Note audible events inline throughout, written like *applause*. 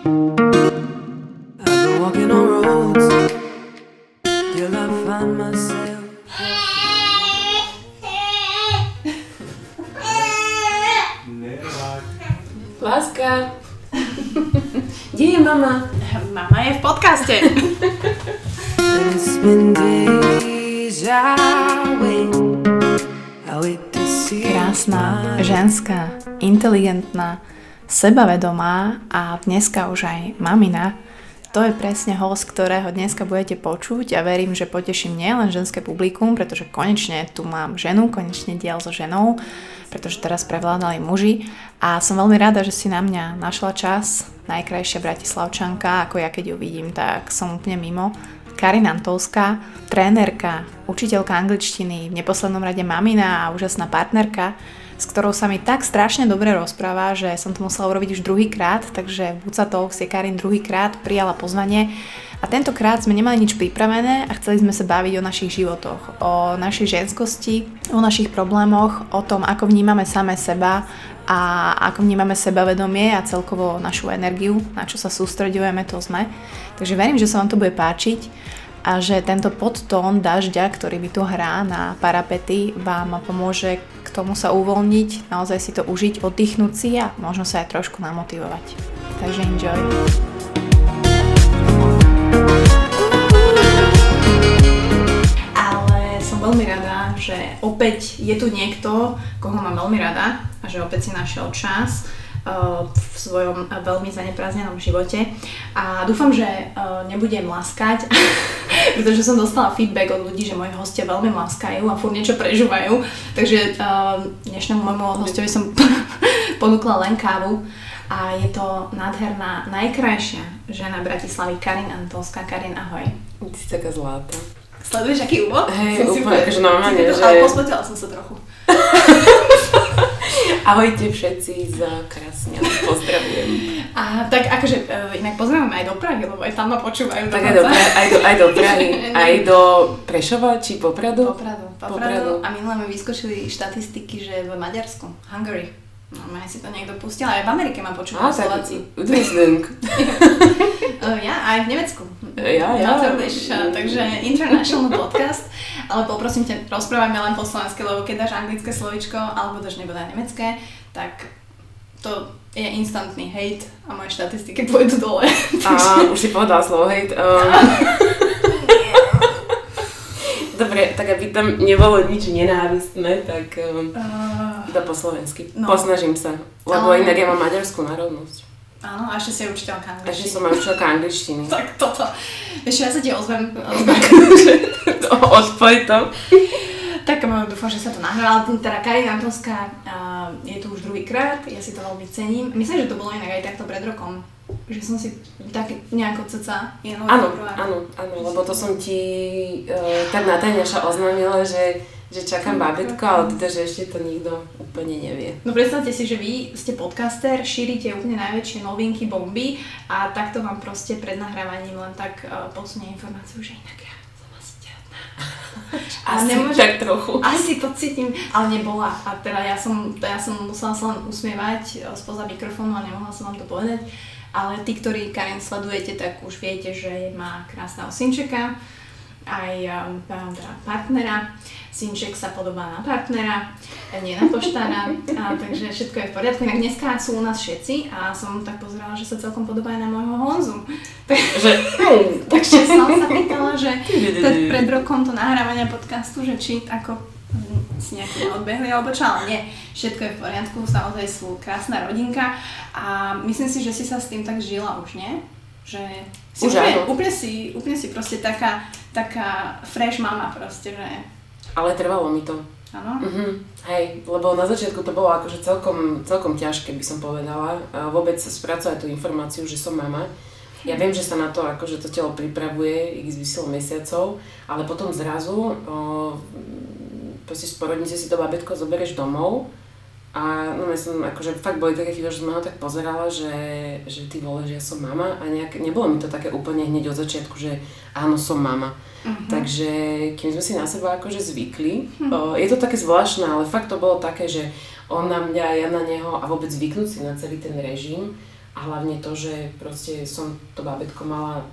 Láska. *laughs* Kde je mama? Mama je v podcaste. Krásna, ženská, inteligentná, sebavedomá a dneska už aj mamina. To je presne host, ktorého dneska budete počuť a verím, že poteším nielen ženské publikum, pretože konečne tu mám ženu, konečne diel so ženou, pretože teraz prevládali muži a som veľmi rada, že si na mňa našla čas, najkrajšia bratislavčanka, ako ja keď ju vidím, tak som úplne mimo. Karin Antolská, trénerka, učiteľka angličtiny, v neposlednom rade mamina a úžasná partnerka, s ktorou sa mi tak strašne dobre rozpráva, že som to musela urobiť už druhýkrát, takže Buca Talks je Karin druhýkrát, prijala pozvanie a tentokrát sme nemali nič pripravené a chceli sme sa baviť o našich životoch, o našej ženskosti, o našich problémoch, o tom, ako vnímame same seba a ako vnímame sebavedomie a celkovo našu energiu, na čo sa sústredujeme, to sme. Takže verím, že sa vám to bude páčiť a že tento podtón dažďa, ktorý mi tu hrá na parapety, vám pomôže tomu sa uvoľniť, naozaj si to užiť, oddychnúť si a možno sa aj trošku namotivovať. Takže enjoy. Ale som veľmi rada, že opäť je tu niekto, koho mám veľmi rada a že opäť si našiel čas v svojom veľmi zaneprázdnenom živote. A dúfam, že uh, nebudem laskať, *laughs* pretože som dostala feedback od ľudí, že moji hostia veľmi laskajú a furt niečo prežúvajú. Takže uh, dnešnému môjmu hostovi som *laughs* ponúkla len kávu a je to nádherná, najkrajšia žena Bratislavy, Karin Antolská. Karin, ahoj. Ty si taká zlatá. Sleduješ aký úvod? Hej, Som si úplne, akože normálne, že- Ale posvetila som sa trochu. *laughs* Ahojte všetci za krásne, pozdravujem. A tak akože uh, inak pozdravujeme aj do Prahy, lebo aj tam ma počúvajú. Tak aj do. Pra- aj do, aj do Prahy, *laughs* aj do Prešova či Popradu? Popradu, Popradu. Popradu. A minulé mi vyskočili štatistiky, že v Maďarsku, Hungary. No, ma si to niekto pustil, aj v Amerike ma počúvajú Slováci. Uh, *laughs* ja, aj v Nemecku. Ja, ja. Natürlich, uh, takže international podcast. Ale poprosím ťa, rozprávajme len po slovensky, lebo keď dáš anglické slovičko, alebo dáš nebodaj nemecké, tak to je instantný hate a moje štatistiky pôjdu dole. *laughs* A už si povedala slovo hejt. *laughs* Um, Dobre, tak aby tam nebolo nič nenávistné, tak um, Uh, iba po slovensky. No. Posnažím sa, lebo Ale- inak ja mám maďarskú národnosť. Áno, a ešte si je učiteľka A ešte angličtiny. som učiteľka angličtiny. Tak toto. Vieš, ja sa ti ozvem. *laughs* *laughs* Odpoj to. tak dúfam, že sa to nahrala. Teda Karin Antonská uh, je tu už druhýkrát, ja si to veľmi cením. Myslím, že to bolo inak aj takto pred rokom. Že som si tak nejako ceca Áno, áno, áno, lebo to som ti uh, tak natajňaša oznámila, že, že čakám bábätko, ale teda, že ešte to nikto úplne nevie. No predstavte si, že vy ste podcaster, šírite úplne najväčšie novinky, bomby a takto vám proste pred nahrávaním len tak uh, posunie informáciu, že inak ja som asi tehotná. *laughs* Asi nemôže- tak trochu. Asi to cítim, ale nebola. A teda ja som, ja som musela sa len usmievať e, spoza mikrofónu a nemohla som vám to povedať. Ale tí, ktorí Karin sledujete, tak už viete, že má krásneho synčeka, aj um, teda partnera. Synček sa podobá na partnera, nie na poštára, a, takže všetko je v poriadku. Inak dneska sú u nás všetci a som tak pozerala, že sa celkom podobá aj na môjho Honzu. Že, *laughs* Takže som sa pýtala, že pred, pred rokom to nahrávania podcastu, že či ako si nejaký neodbehli alebo čo, ale nie, všetko je v poriadku, naozaj sú krásna rodinka a myslím si, že si sa s tým tak žila už, nie? Že si Už úplne, úplne, si, úplne si proste taká, taká fresh mama proste, že ale trvalo mi to. áno. Mhm, hej, lebo na začiatku to bolo akože celkom, celkom ťažké, by som povedala. Vôbec spracovať tú informáciu, že som mama. Ja viem, že sa na to akože to telo pripravuje x vysiel mesiacov, ale potom zrazu o, proste z porodnice si to babetko zoberieš domov a no ja som akože fakt boli také chvíle, že som ho tak pozerala, že, že ty vole, že ja som mama a nejak, nebolo mi to také úplne hneď od začiatku, že áno, som mama. Mhm. Takže kým sme si na seba akože zvykli, o, je to také zvláštne, ale fakt to bolo také, že on na mňa, ja na neho a vôbec zvyknúť si na celý ten režim A hlavne to, že proste som to babetko mala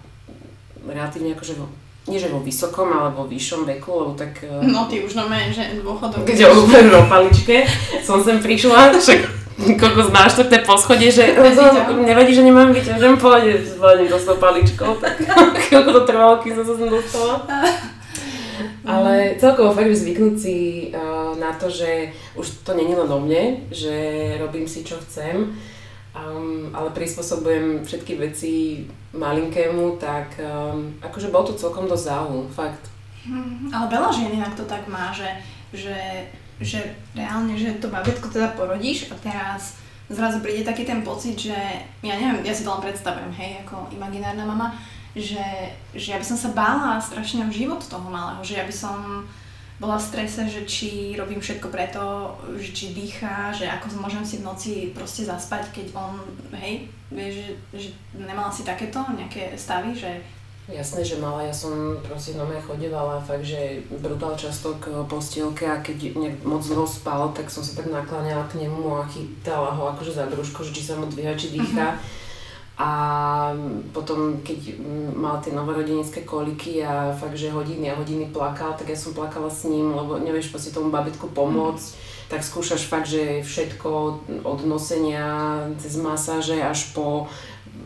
relatívne akože nie že vo vysokom, ale vo vyššom veku, lebo tak... eh, No ty už no že dôchodok. ho úplne na paličke som sem prišla, *laughs* však koľko znáš to té poschodie, že Nevadí že nemám vyťažem, pôjde, zvládnem to s tou paličkou, tak *laughs* chvíľko to trvalo, kým som sa sem dostala. *laughs* Ale celkovo fakt, zvyknúť si uh, na to, že už to není len o mne, že robím si čo chcem, um, ale prispôsobujem všetky veci malinkému, tak um, akože bol to celkom dosť záhul, fakt. Hm, Ale veľa žien inak to tak má, že, že, že reálne, že to babetko teda porodíš a teraz zrazu príde taký ten pocit, že ja neviem, ja si to len predstavujem, hej, ako imaginárna mama, že, že ja by som sa bála strašne o život toho malého, že ja by som bola v strese, že či robím všetko preto, že či dýcha, že ako môžem si v noci proste zaspať, keď on, hej, vieš, že, že nemala si takéto nejaké stavy, že Jasné, že mala, ja som proste na mňa chodevala fakt, že brutál často k postielke a keď nejak moc dlho spal, tak som sa tak nakláňala k nemu a chytala ho akože za brúško, že či sa mu dvíha, či dýcha. A potom, keď mm, mal tie novorodenecké koliky a fakt, že hodiny a hodiny plakal, tak ja som plakala s ním, lebo nevieš proste tomu babetku pomôcť, tak skúšaš fakt, že všetko od nosenia cez masáže až po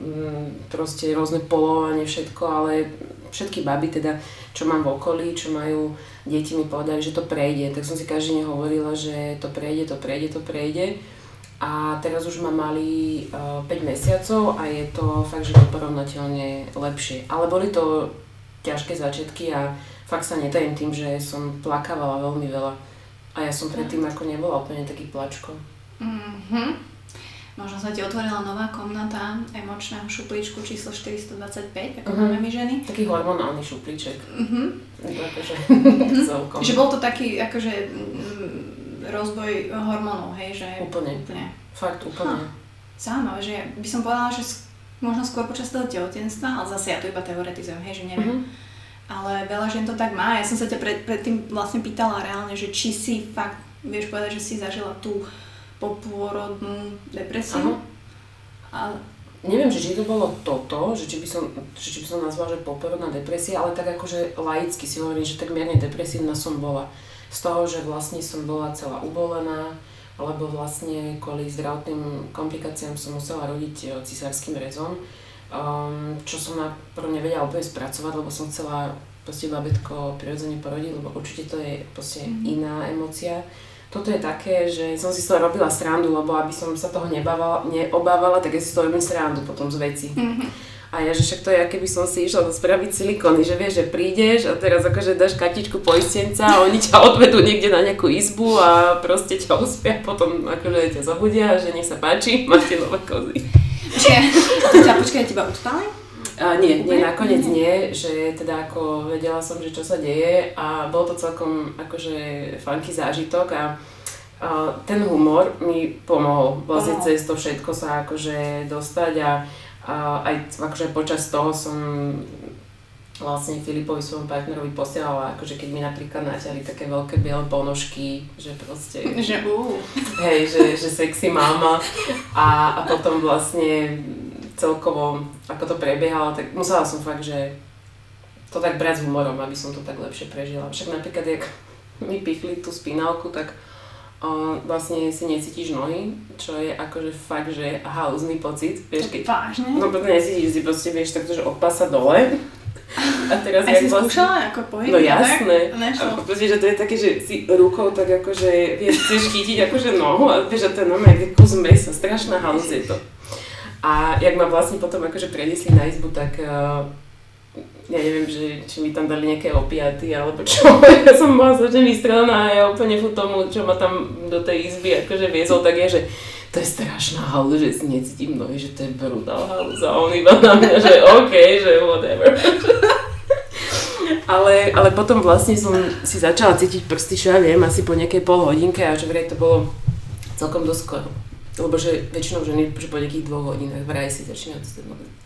mm, proste rôzne polovanie, všetko, ale všetky baby teda, čo mám v okolí, čo majú deti mi povedali, že to prejde, tak som si každý deň hovorila, že to prejde, to prejde, to prejde. A teraz už má mali uh, 5 mesiacov a je to fakt, že porovnateľne lepšie. Ale boli to ťažké začiatky a fakt sa netajím tým, že som plakávala veľmi veľa. A ja som predtým ako nebola úplne taký plačko. Mhm. Možno sa ti otvorila nová komnata emočného šuplíčku číslo 425, ako Mhm. máme my ženy. Taký hormonálny šuplíček. Mhm. Takže *laughs* celkom. Že bol to taký akože rozboj hormónov, hej, že Úplne. úplne. Fakt úplne. Zaujímavé, že by som povedala, že možno skôr počas toho tehotenstva, ale zase ja to iba teoretizujem, hej, že neviem. Mhm. Ale veľa žien to tak má. Ja som sa ťa pred, predtým vlastne pýtala reálne, že či si fakt, vieš povedať, že si zažila tú popôrodnú depresiu. A Neviem, že či to bolo toto, že či by som, že či by som nazvala, že poporodná depresia, ale tak akože laicky si hovorím, že tak mierne depresívna som bola. Z toho, že vlastne som bola celá ubolená, alebo vlastne kvôli zdravotným komplikáciám som musela rodiť e, cisárským rezom, um, čo som najprv nevedela úplne spracovať, lebo som chcela proste babetko prirodzene porodiť, lebo určite to je proste Mhm. iná emócia. Toto je také, že som si z toho robila srandu, lebo aby som sa toho nebávala, neobávala, tak ja si z toho robím srandu potom z veci. Mhm. A ja, že však to je, keby som si išla spraviť silikóny, že vieš, že prídeš a teraz akože dáš kartičku poistenca a oni ťa odvedú niekde na nejakú izbu a proste ťa uspia, potom akože ťa zabudia, že nech sa páči, *laughs* máte nové kozy. To ťa počkaj, teba uspali? A nie, nie, nakoniec nie, že teda ako vedela som, že čo sa deje a bol to celkom akože funky zážitok a a ten humor mi pomohol vlastne cez to všetko sa akože dostať a, a aj akože počas toho som vlastne Filipovi svojom partnerovi posielala, akože keď mi napríklad naťali také veľké biele ponožky, že proste Že uh. hej, že, že sexy máma a, a potom vlastne celkovo, ako to prebiehalo, tak musela som fakt, že to tak brať s humorom, aby som to tak lepšie prežila. Však napríklad, jak mi pichli tú spinálku, tak o, vlastne si necítiš nohy, čo je akože fakt, že halúzny pocit, vieš, keď Vážne? No preto necítiš, si proste vieš takto, že od pasa dole. A teraz jak si vlastne- skúšala ako pohyb? No jasné. A proste, že to je také, že si rukou tak akože, vieš, chceš chytiť akože nohu a vieš, že to je normálne kus mesa, strašná halus je to. A jak ma vlastne potom akože preniesli na izbu, tak uh, ja neviem, že, či mi tam dali nejaké opiaty alebo čo. *laughs* Ja som bola strašne vystrelená a ja úplne furt tomu, čo ma tam do tej izby akože viezol, tak je, že to je strašná halus, že si necítim nohy, že to je brutál halus. A on iba na mňa, že OK, že whatever. *laughs* Ale, ale potom vlastne som si začala cítiť prsty, čo ja viem, asi po nejakej pol hodinke a že vraj to bolo celkom dosť skoro. Lebo že väčšinou ženy že po nejakých dvoch hodinách vraj si začínajú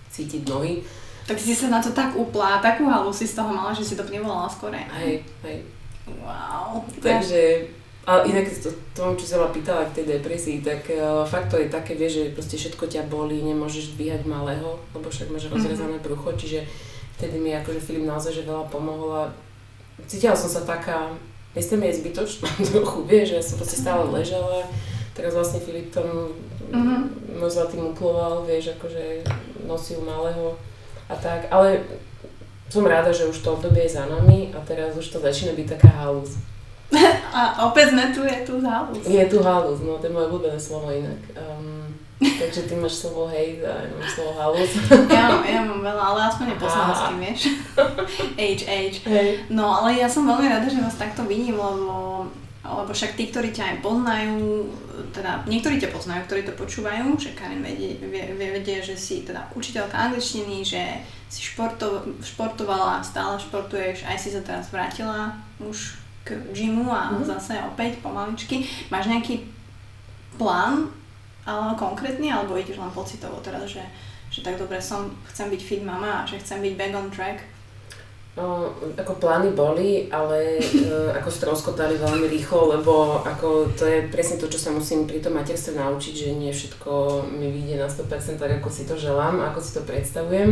cítiť nohy. Tak si sa na to tak upla, takú halu si z toho mala, že si to nevolala skore. Hej, hej. Wow. Takže A inak to, tomu, čo sa ma pýtala k tej depresii, tak uh, fakt to je také, vieš, že proste všetko ťa bolí, nemôžeš dvíhať malého, lebo však máš rozrezané mm-hmm. brucho, čiže vtedy mi akože Filip naozaj že veľa pomohol a cítila som sa taká, myslím je zbytočná trochu, *laughs* vieš, že ja som proste stále ležala, teraz vlastne Filip tam mm-hmm. môj zlatý mukloval, vieš, akože nosil malého a tak, ale som rada, že už to obdobie je za nami a teraz už to začína byť taká halúz. *laughs* A opäť sme tu, je tu halus. Je tu halus, no to je moje obľúbené slovo inak. Um, takže ty máš slovo hej a ja mám slovo halus. *laughs* Ja mám, ja mám veľa, ale aspoň je po slovensky, vieš. *laughs* H, H. Hey. No ale ja som veľmi rada, že vás takto vidím, lebo lebo však tí, ktorí ťa aj poznajú, teda niektorí ťa poznajú, ktorí to počúvajú, že Karin vedie, vie, vedie, že si teda učiteľka angličtiny, že si športo, športovala, stále športuješ, aj si sa teraz vrátila už k gymu a mm-hmm. zase opäť pomaličky. Máš nejaký plán ale konkrétny, alebo ideš len pocitovo teraz, že, že tak dobre som, chcem byť fit mama a že chcem byť back on track? No, ako plány boli, ale uh, ako stroskotali veľmi rýchlo, lebo ako to je presne to, čo sa musím pri tom materstve naučiť, že nie všetko mi vyjde na 100% tak, ako si to želám, ako si to predstavujem.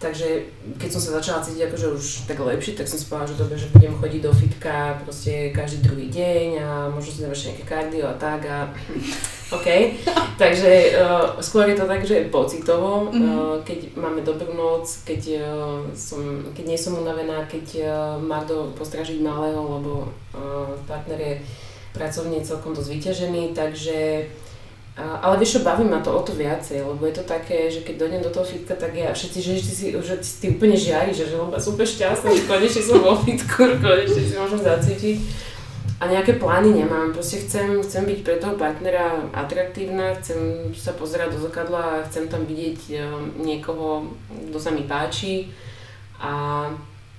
Takže keď som sa začala cítiť akože už tak lepšie, tak som si povedala, že dobre, že budem chodiť do fitka proste každý druhý deň a možno si završiť nejaké kardio a tak a *laughs* OK. Takže uh, skôr je to tak, že pocitovo, mm-hmm. uh, keď máme dobrú noc, keď, uh, som, keď nie som unavená, keď uh, má kto postražiť malého, lebo uh, partner je pracovne celkom dosť vyťažený, takže ale vieš čo, baví ma to o to viacej, lebo je to také, že keď dojdem do toho fitka, tak ja všetci, že ty, si, že ty úplne žiari, že, lebo som úplne šťastná, že konečne som vo fitku, *laughs* konečne si môžem zacítiť. A nejaké plány nemám, proste chcem, chcem byť pre toho partnera atraktívna, chcem sa pozerať do zrkadla a chcem tam vidieť um, niekoho, kto sa mi páči. A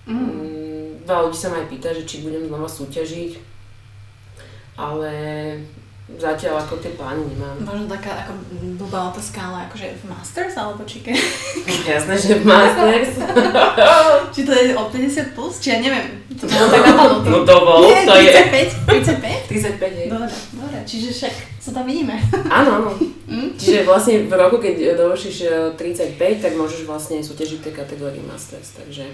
mm. um, veľa ľudí sa ma aj pýta, že či budem znova súťažiť, ale Zatiaľ ako tie plány nemám. Možno taká ako blbá otázka, ale akože v Masters alebo či ke? *laughs* Jasné, že v Masters. *laughs* či to je o 50 plus, či ja neviem. To bolo tak napadlo. No to bol, Nie, to 35, je. 35? 35 je. Dobre, dobre, čiže však sa tam vidíme. Áno, áno. Mm? Čiže vlastne v roku, keď dovršíš 35, eh, tak môžeš vlastne súťažiť tej kategórii Masters, takže...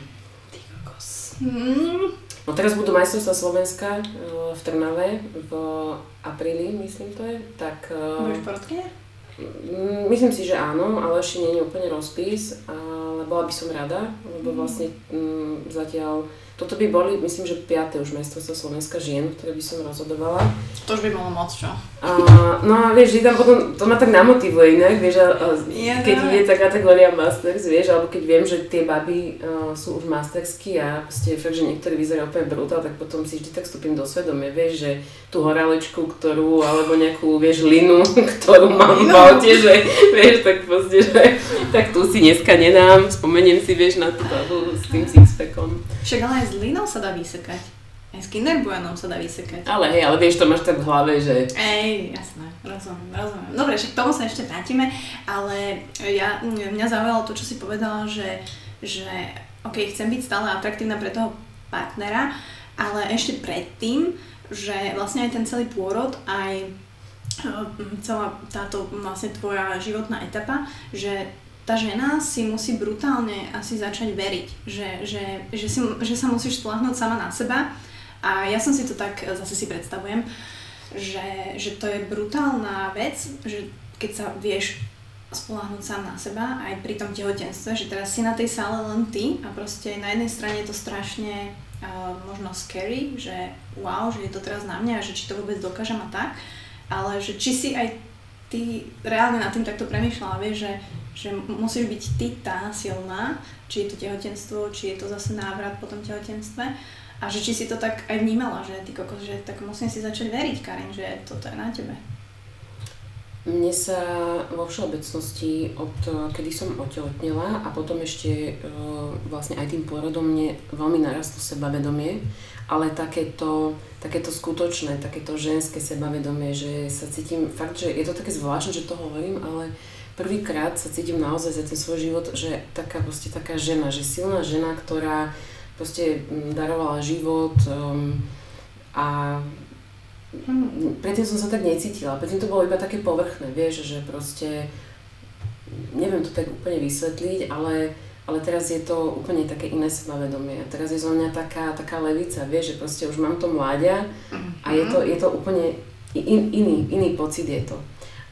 Ty kokos. Mm. No teraz budú majstrovstvá Slovenska eh, v Trnave v apríli, myslím to je. Tak, eh, Budeš porodkynia? Mm, myslím si, že áno, ale ešte nie je úplne rozpis, ale bola by som rada, lebo mhm. vlastne mm, zatiaľ toto by boli, myslím, že 5. už majstrovstvo Slovenska žien, ktoré by som rozhodovala. To už by bolo moc, čo? A, no a vieš, tam potom, to ma tak namotivuje inak, vieš, a, a, keď no. je tá kategória Masters, vieš, alebo keď viem, že tie baby uh, sú už mastersky a proste fakt, že niektorí vyzerajú úplne brutál, tak potom si vždy tak vstúpim do svedomia, vieš, že tú horálečku, ktorú, alebo nejakú, vieš, linu, *laughs* ktorú mám v aute, že, vieš, tak proste, že tak tu si dneska nenám, spomeniem si, vieš, na tú babu s tým sixpackom. Však ale aj s linou sa dá vysekať. Aj s kinderbuenom sa dá vysekať. Ale hej, ale vieš, to máš tak v hlave, že... Ej, jasné, rozumiem, rozumiem. Dobre, však k tomu sa ešte vrátime, ale ja, mňa zaujalo to, čo si povedala, že, že ok, chcem byť stále atraktívna pre toho partnera, ale ešte predtým, že vlastne aj ten celý pôrod, aj eh, celá táto vlastne tvoja životná etapa, že tá žena si musí brutálne asi začať veriť, že, že, že, si, že sa musíš spolahnúť sama na seba. A ja som si to tak, zase si predstavujem, že, že to je brutálna vec, že keď sa vieš spolahnúť sám na seba aj pri tom tehotenstve, že teraz si na tej sále len ty a proste na jednej strane je to strašne uh, možno scary, že wow, že je to teraz na mňa a že či to vôbec dokážem a tak, ale že či si aj ty reálne nad tým takto premýšľala, vieš, že že musíš byť ty tá silná, či je to tehotenstvo, či je to zase návrat po tom tehotenstve a že či si to tak aj vnímala, že ty kokos, že tak musím si začať veriť, Karin, že toto je na tebe. Mne sa vo všeobecnosti od kedy som otehotnila a potom ešte uh, vlastne aj tým pôrodom mne veľmi narastlo sebavedomie, ale takéto, takéto skutočné, takéto ženské sebavedomie, že sa cítim fakt, že je to také zvláštne, že to hovorím, ale prvýkrát sa cítim naozaj za ten svoj život, že taká, proste taká žena, že silná žena, ktorá proste mm, darovala život um, a predtým som sa tak necítila, predtým to bolo iba také povrchné, vieš, že proste, neviem to tak úplne vysvetliť, ale, ale teraz je to úplne také iné sebavedomie. Teraz je zo mňa taká, taká levica, vieš, že proste už mám to mláďa a je to, je to úplne in, iný, iný pocit je to.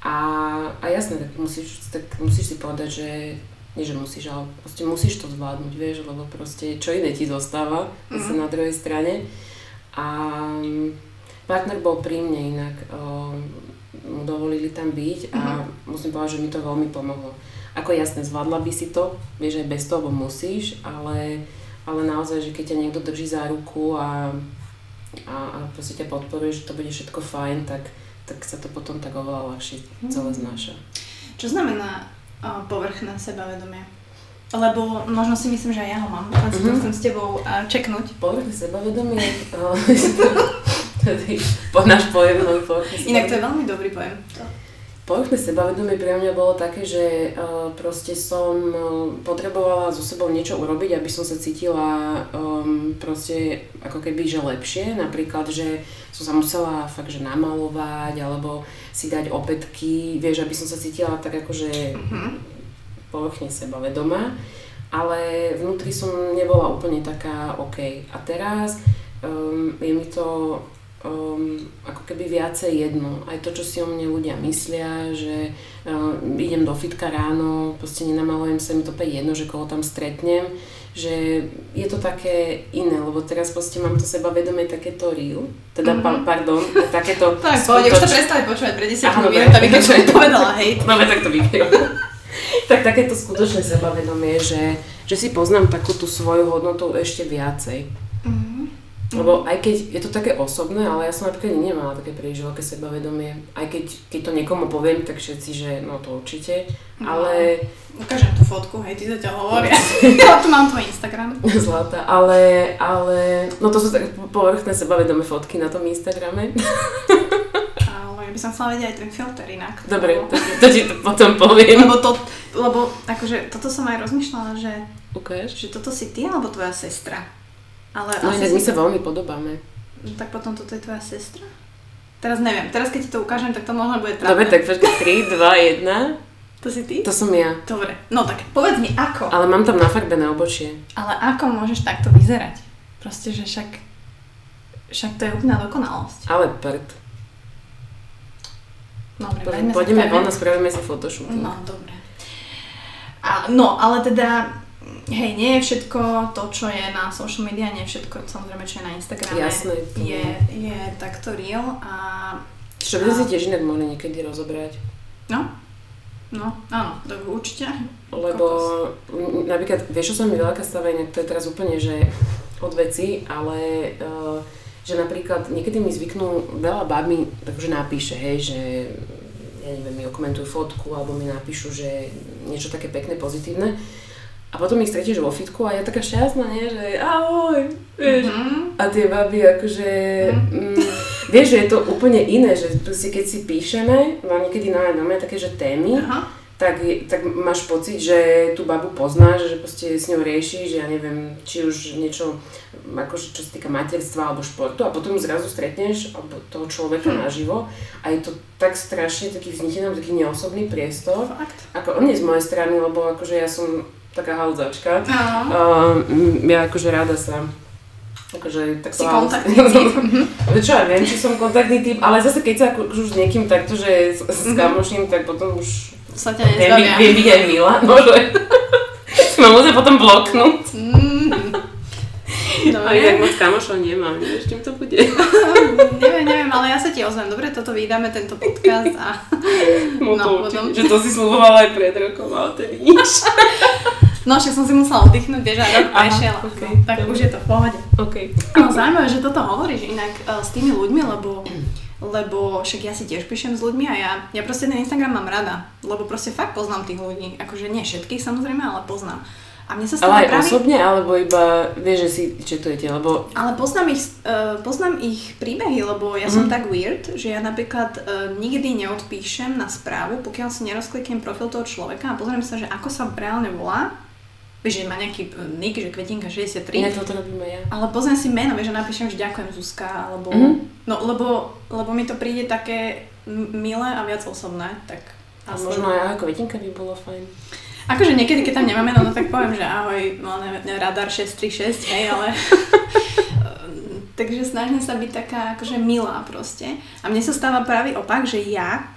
A, a jasné, tak musíš, tak musíš si povedať, že nie, že musíš, ale proste musíš to zvládnuť, vieš, lebo proste čo iné ti zostáva zase na druhej strane. A partner bol pri mne inak, o, mu dovolili tam byť a musím povedať, že mi to veľmi pomohlo. Ako jasné, zvládla by si to, vieš, aj bez toho musíš, ale, ale naozaj, že keď ťa niekto drží za ruku a, a, a proste ťa podporuje, že to bude všetko fajn, tak, tak sa to potom tak oveľa ľahšie celé znáša. Čo znamená povrchné sebavedomie? Lebo možno si myslím, že aj ja ho mám, len si to Mhm. chcem s tebou čeknúť. Povrchné sebavedomie, *laughs* náš pojem nový povrchné Inak to je veľmi dobrý pojem. Povrchné sebavedomie pre mňa bolo také, že uh, proste som uh, potrebovala so sebou niečo urobiť, aby som sa cítila um, proste ako keby, že lepšie. Napríklad, že som sa musela fakt, že namalovať, alebo si dať opätky, vieš, aby som sa cítila tak akože povrchne sebavedomá. Ale vnútri som nebola úplne taká OK. A teraz um, je mi to um, ako keby viacej jedno. Aj to, čo si o mne ľudia myslia, že um, idem do fitka ráno, proste nenamalujem sa, mi to úplne jedno, že koho tam stretnem, že je to také iné, lebo teraz proste mám to sebavedomie takéto real, teda mm-hmm. pa, pardon, takéto *laughs* Tak, pohode, už to skutoč- prestali počúvať pre 10 Áno, minút, dobre. aby keď som povedala hej. *laughs* Máme takto vypiem. *laughs* tak takéto skutočné sebavedomie, že, že si poznám takú tú svoju hodnotu ešte viacej. Lebo aj keď je to také osobné, ale ja som napríklad nemala také príliš veľké sebavedomie. Aj keď, keď to niekomu poviem, tak všetci, že no to určite. Ale Ukážem tú fotku, hej, ty zatiaľ hovoria. ja *laughs* tu mám tvoj Instagram. zlatá, ale, ale no to sú také povrchné sebavedomé fotky na tom Instagrame. Ale ja by som chcela vedieť aj ten filter inak. Dobre, to, to ti to potom poviem. lebo, to, lebo akože toto som aj rozmýšľala, že, Ukáž. že toto si ty alebo tvoja sestra. Ale No asi inak si- my sa veľmi podobáme. No, tak potom toto je tvoja sestra? Teraz neviem, teraz keď ti to ukážem, tak to možno bude trápne. Dobre, tak počkaj, 3, 2, 1. To si ty? To som ja. Dobre, no tak povedz mi ako. Ale mám tam nafarbené obočie. Ale ako môžeš takto vyzerať? Proste, že však, však to je úplná dokonalosť. Ale prd. Dobre, Po- veďme sa Pôjdeme k tebe. von a spravíme si photoshooting. No, dobre. A, no, ale teda, hej, nie je všetko to, čo je na social media, nie je všetko, samozrejme, čo je na Instagrame, Jasné, to je, je takto real a Čo by si tiež inak mohli niekedy rozobrať. no, no, áno, tak určite. Lebo m, napríklad, vieš, čo sa mi veľká inak to je teraz úplne, že od veci, ale uh, že napríklad niekedy mi zvyknú, veľa báb mi takže napíše, hej, že ja neviem, mi okomentujú fotku alebo mi napíšu, že niečo také pekné, pozitívne. A potom ich stretneš vo fitku a ja taká šťastná, nie? že ahoj, vieš. Mhm. A tie baby akože, mm, vieš, že je to úplne iné, že proste keď si píšeme, mám niekedy na, mňa také, že témy, Aha. tak, je- tak máš pocit, že tú babu poznáš, že proste s ňou riešiš, ja neviem, či už niečo, akože čo sa týka materstva alebo športu a potom zrazu stretneš, alebo toho človeka naživo a je to tak strašne taký vznikne nám taký neosobný priestor. Fakt. Ako on je z mojej strany, lebo akože ja som taká halzačka. Áno. Uh, ja akože rada sa akože takto Si kontaktný typ. No *laughs* čo ja viem, či som kontaktný typ, ale zase keď sa akože už s niekým takto, že s, s kamoším, tak potom už Sa ťa nezbavia. viem byť aj milá, no že *laughs* ma potom bloknúť. Mhm. A inak moc kamošov nemám, nevieš, čím to bude. *laughs* neviem, neviem, ale ja sa ti ozvem. Dobre, toto vydáme, tento podcast a... No, *laughs* No, to potom. určite, že to si slubovala aj pred rokom, ale tedy nič. *laughs* No, však som si musela oddychnúť, vieš, a rok prešiel. okej, no, tak dobre. už je to v pohode. OK. Ale zaujímavé, že toto hovoríš inak uh, s tými ľuďmi, lebo, lebo však ja si tiež píšem s ľuďmi a ja, ja proste ten Instagram mám rada, lebo proste fakt poznám tých ľudí. Akože nie všetkých samozrejme, ale poznám. A mne sa Ale stalo aj práve... osobne, alebo iba vieš, že si četujete, lebo Ale poznám ich, uh, poznám ich príbehy, lebo ja som tak weird, že ja napríklad uh, nikdy neodpíšem na správu, pokiaľ si nerozkliknem profil toho človeka a pozriem sa, že ako sa reálne volá. Vieš, že má nejaký uh, nick, že kvetinka 63. inak toto robíme ja. Ale pozriem si meno, vieš, že napíšem, že ďakujem Zuzka, alebo Mhm. No, lebo, lebo mi to príde také milé a viac osobné, tak A možno aj ako kvetinka by bolo fajn. Akože niekedy, keď tam nemáme, no, no tak poviem, že ahoj, no neviem, radar 636, hej, ale... *laughs* Takže snažím sa byť taká akože milá proste. A mne sa stáva práve opak, že ja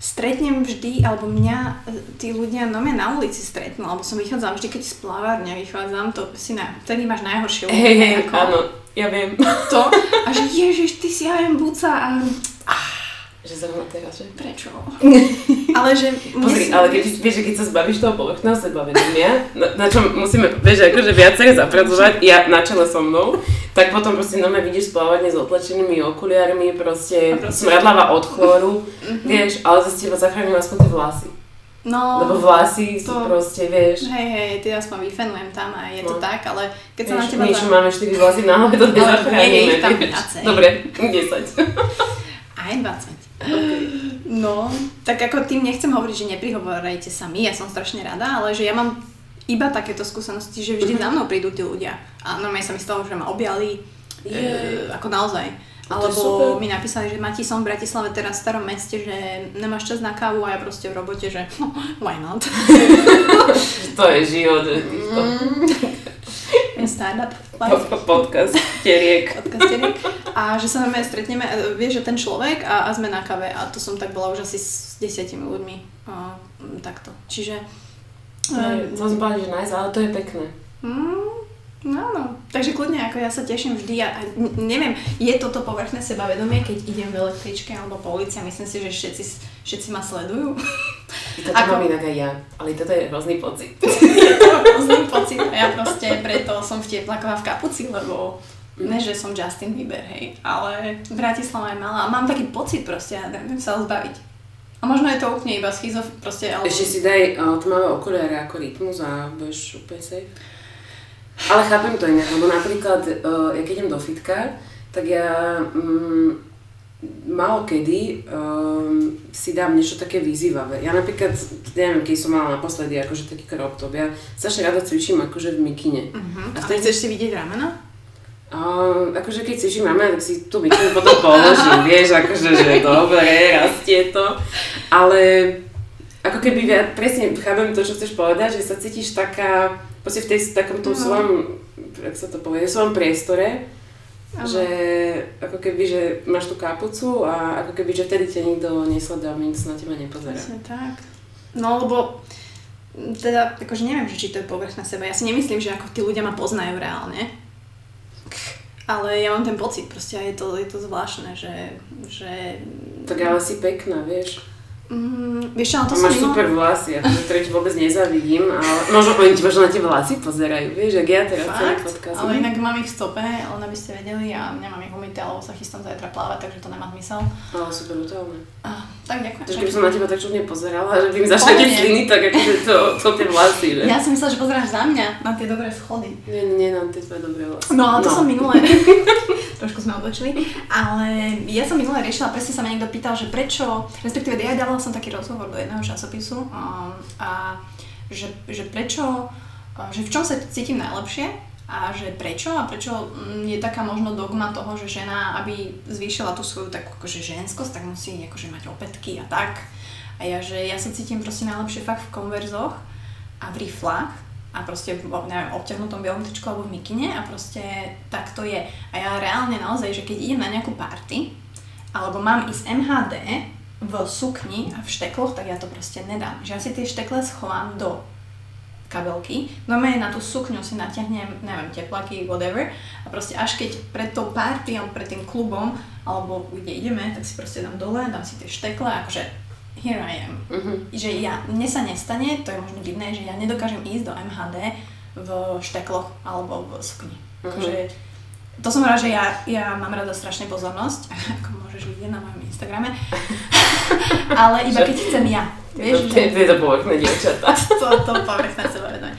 stretnem vždy, alebo mňa tí ľudia no mňa na ulici stretnú, alebo som vychádzam vždy, keď z plavárne vychádzam, to si na, vtedy máš najhoršie Hej, hej, áno, ja viem. to. A že ježiš, ty si aj buca a Že zrovna teraz, že? prečo? *laughs* Ale že... Pozri, ale keď, vieš, že keď sa zbavíš toho povrchného sebavedomia, na, na čom musíme, vieš, akože viacej zapracovať, ja na čele so mnou, tak potom proste normálne vidíš splávanie s otlačenými okuliarmi, proste, proste- smradlava od chlóru, vieš, ale zase teba zachránili aspoň tie vlasy. No, Lebo vlasy sú to- proste, vieš, Hej, hej, ty aspoň vyfenujem tam a je to No. tak, ale keď sa na vieš teba... my, čo máme 4 vlasy na hlave, to Ale nie je nezachránime, ich tam vieš. viacej. Dobre, 10. Aj 20. No, tak ako tým nechcem hovoriť, že neprihovorajte sa mi, ja som strašne rada, ale že ja mám iba takéto skúsenosti, že vždy za mnou prídu tí ľudia. A normálne sa mi stalo, že ma objali, e, ako naozaj. Alebo mi napísali, že Mati, som v Bratislave teraz v starom meste, že nemáš čas na kávu a ja proste v robote, že no, *laughs* why not? *laughs* To je život, že Je podcast, teriek. podcasterik. A že sa normálne stretneme, e, vieš, že ten človek a, a sme na kave a to som tak bola už asi s desiatimi ľuďmi. A, takto. Čiže... To som povedala, že nice, ale to je pekné. Mm, no, no. Takže kľudne, ako ja sa teším vždy a, a neviem, je toto povrchné sebavedomie, keď idem v električke alebo po ulici a myslím si, že všetci, všetci ma sledujú. *laughs* Toto Ako- mám inak aj ja, ale toto je hrozný pocit. *laughs* je to hrozný pocit a ja proste preto som v tepláková v kapuci, lebo ne, že som Justin Bieber, hej, ale Bratislava je malá a mám taký pocit proste a neviem sa zbaviť. A možno je to úplne iba schizof, proste, ale... Ešte si daj uh, tmavé okuliare ako rytmus a budeš úplne safe. Ale chápem to inak, lebo napríklad, uh, ja keď idem do fitka, tak ja um, málo kedy um, si dám niečo také vyzývavé. Ja napríklad, neviem, keď som mala naposledy akože taký crop top, ja strašne rada cvičím akože v mikine. Uh-huh. A A vtedy- chceš si vidieť ramena? A, akože keď cvičím máme, tak si tú mikinu potom položím, vieš, akože, že dobre, rastie to. Ale ako keby, ja presne chápem to, čo chceš povedať, že sa cítiš taká, proste v tej, takom tom No. svojom, sa to povie, svojom priestore, Áno. že ako keby, že máš tú kapucu a ako keby, že vtedy ťa nikto nesleduje, a nikto sa na teba nepozerá. Presne tak. No lebo teda, akože neviem, že či to je povrch na seba. Ja si nemyslím, že ako tí ľudia ma poznajú reálne. Ale ja mám ten pocit proste a je to, je to zvláštne, že, že Tak ale si pekná, vieš. Mm, vieš ale to som máš minula- super vlasy, akože ktoré ti vôbec nezavidím, ale možno oni ti možno na tie vlasy pozerajú, vieš, ak ja teraz celý Fakt? podcast. Ale inak mám ich v stope, len aby ste vedeli a nemám ich umyté, lebo sa chystám zajtra plávať, takže to nemá zmysel. Ale sú brutálne. Tak ďakujem. Takže keby som na teba tak čudne pozerala, že by mi zašli tie sliny, tak akože to, to tie vlasy, že? Ja som myslela, že pozeráš za mňa na tie dobré schody. Nie, nie, nám tie tvoje dobré vlasy. No ale to som minule, *laughs* trošku sme odbočili, ale ja som minule riešila, presne sa ma niekto pýtal, že prečo, respektíve ja dávala som taký rozhovor do jedného časopisu um, a že, že prečo, uh, že v čom sa cítim najlepšie a že prečo a prečo je taká možno dogma toho, že žena, aby zvýšila tú svoju takú akože ženskosť, tak musí akože mať opätky a tak. A ja, že ja sa cítim proste najlepšie fakt v konverzoch a v riflách a proste neviem, obťahnutom bielom tričku alebo v mikine a proste tak to je. A ja reálne naozaj, že keď idem na nejakú party alebo mám ísť MHD v sukni a v štekloch, tak ja to proste nedám. Že ja si tie štekle schovám do kabelky, normálne na tú sukňu si natiahnem, neviem, teplaky, whatever a proste až keď pred tou party pred tým klubom alebo kde ideme, tak si proste dám dole, dám si tie štekle, akože here I am. Mhm. Že ja, mne sa nestane, to je možno divné, že ja nedokážem ísť do MHD v štekloch alebo v sukni. Mhm. Akože, to som rada, že ja, ja mám rada strašne pozornosť, *laughs* ako môžeš vidieť na mojom Instagrame, *laughs* ale iba keď chcem ja. Vieš, To je to je to povrchné dievčatá. *laughs* to, to povrchné sebavedomie.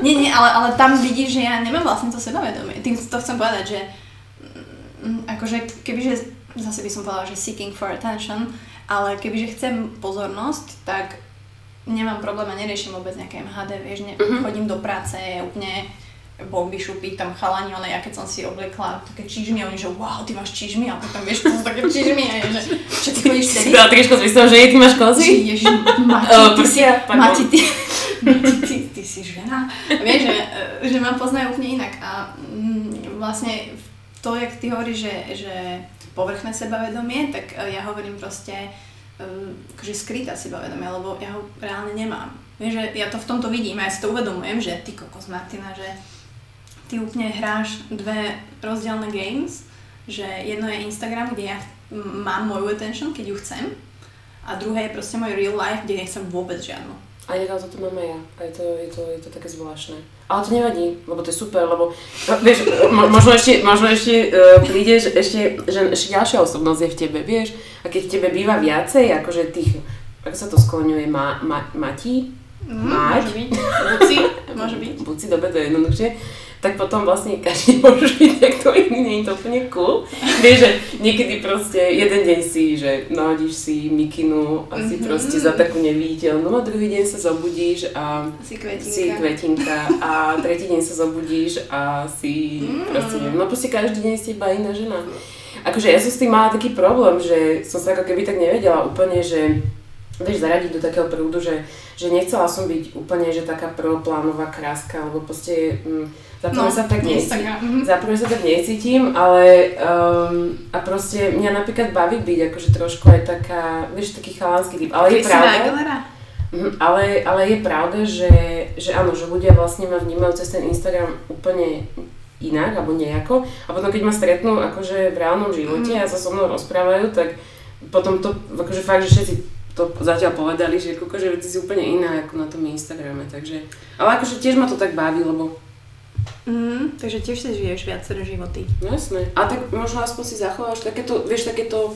Nie, nie, ale, ale tam vidíš, že ja nemám vlastne to sebavedomie. Tým to chcem povedať, že mm, akože kebyže, zase by som povedala, že seeking for attention, ale kebyže chcem pozornosť, tak nemám problém a neriešim vôbec nejaké MHD, vieš, ne, Mhm. chodím do práce úplne bomby šupy, tam chalani, ale ja keď som si oblekla také čižmy, oni že wow, ty máš čižmy, a potom vieš, to sú také čižmy, a že, že ty chodíš vtedy. Si myslím, že ty máš kozy? Ježiš, *laughs* Mati, Uh, ty, si. Mati, ty, *laughs* Mati, ty, ty si žena. Vieš, že, že ma poznajú úplne inak a mm, vlastne to, jak ty hovoríš, že, že povrchné sebavedomie, tak e, ja hovorím proste akože skrytá sebavedomie, lebo ja ho reálne nemám. Vieš, že ja to v tomto vidím a ja si to uvedomujem, že ty kokos Martina, že ty úplne hráš dve rozdielne games, že jedno je Instagram, kde ja mám moju attention, keď ju chcem a druhé je proste môj real life, kde nechcem vôbec žiadnu. A nedal toto mám aj ja. A je to, je, to, je to také zvláštne. Ale to nevadí, lebo to je super, lebo no, vieš, mo- možno ešte, možno ešte uh, prídeš, ešte, že ešte ďalšia osobnosť je v tebe, vieš. A keď v tebe býva viacej, akože tých, ako sa to skloňuje, ma, ma, matí, Mm, Mať? môže byť. Buci, môže byť. buď si dobe to je jednoduchšie, tak potom vlastne každý *laughs* môže byť niekto iný, nie je to úplne cool. Vieš, že niekedy proste jeden deň si, že nahodíš si mikinu a si Mhm. proste za takú neviditeľnú a druhý deň sa zobudíš a Si si kvetinka. kvetinka a tretí deň sa zobudíš a si Mm. proste neviem, no proste každý deň z teba iná žena. Akože ja som s tým mala taký problém, že som sa ako keby tak nevedela úplne, že vieš, zaradiť do takého prúdu, že, že nechcela som byť úplne, že taká prvoplánová kráska, lebo proste mm, za prvé No, sa tak necítim, mhm. za prvé sa tak necítim, ale um, a proste mňa napríklad baví byť akože trošku aj taká, vieš, taký chalanský typ, ale je pravda? Mhm, ale, ale je pravda, že, že áno, že ľudia vlastne ma vnímajú cez ten Instagram úplne inak alebo nejako a potom keď ma stretnú akože v reálnom živote Mhm. a sa so mnou rozprávajú, tak potom to akože fakt, že všetci to zatiaľ povedali, že koko, že ty si úplne iná ako na tom Instagrame, takže ale akože tiež ma to tak baví, lebo Mm, takže tiež si žiješ viaceré životy. no jasné, a tak možno aspoň si zachováš takéto, vieš, takéto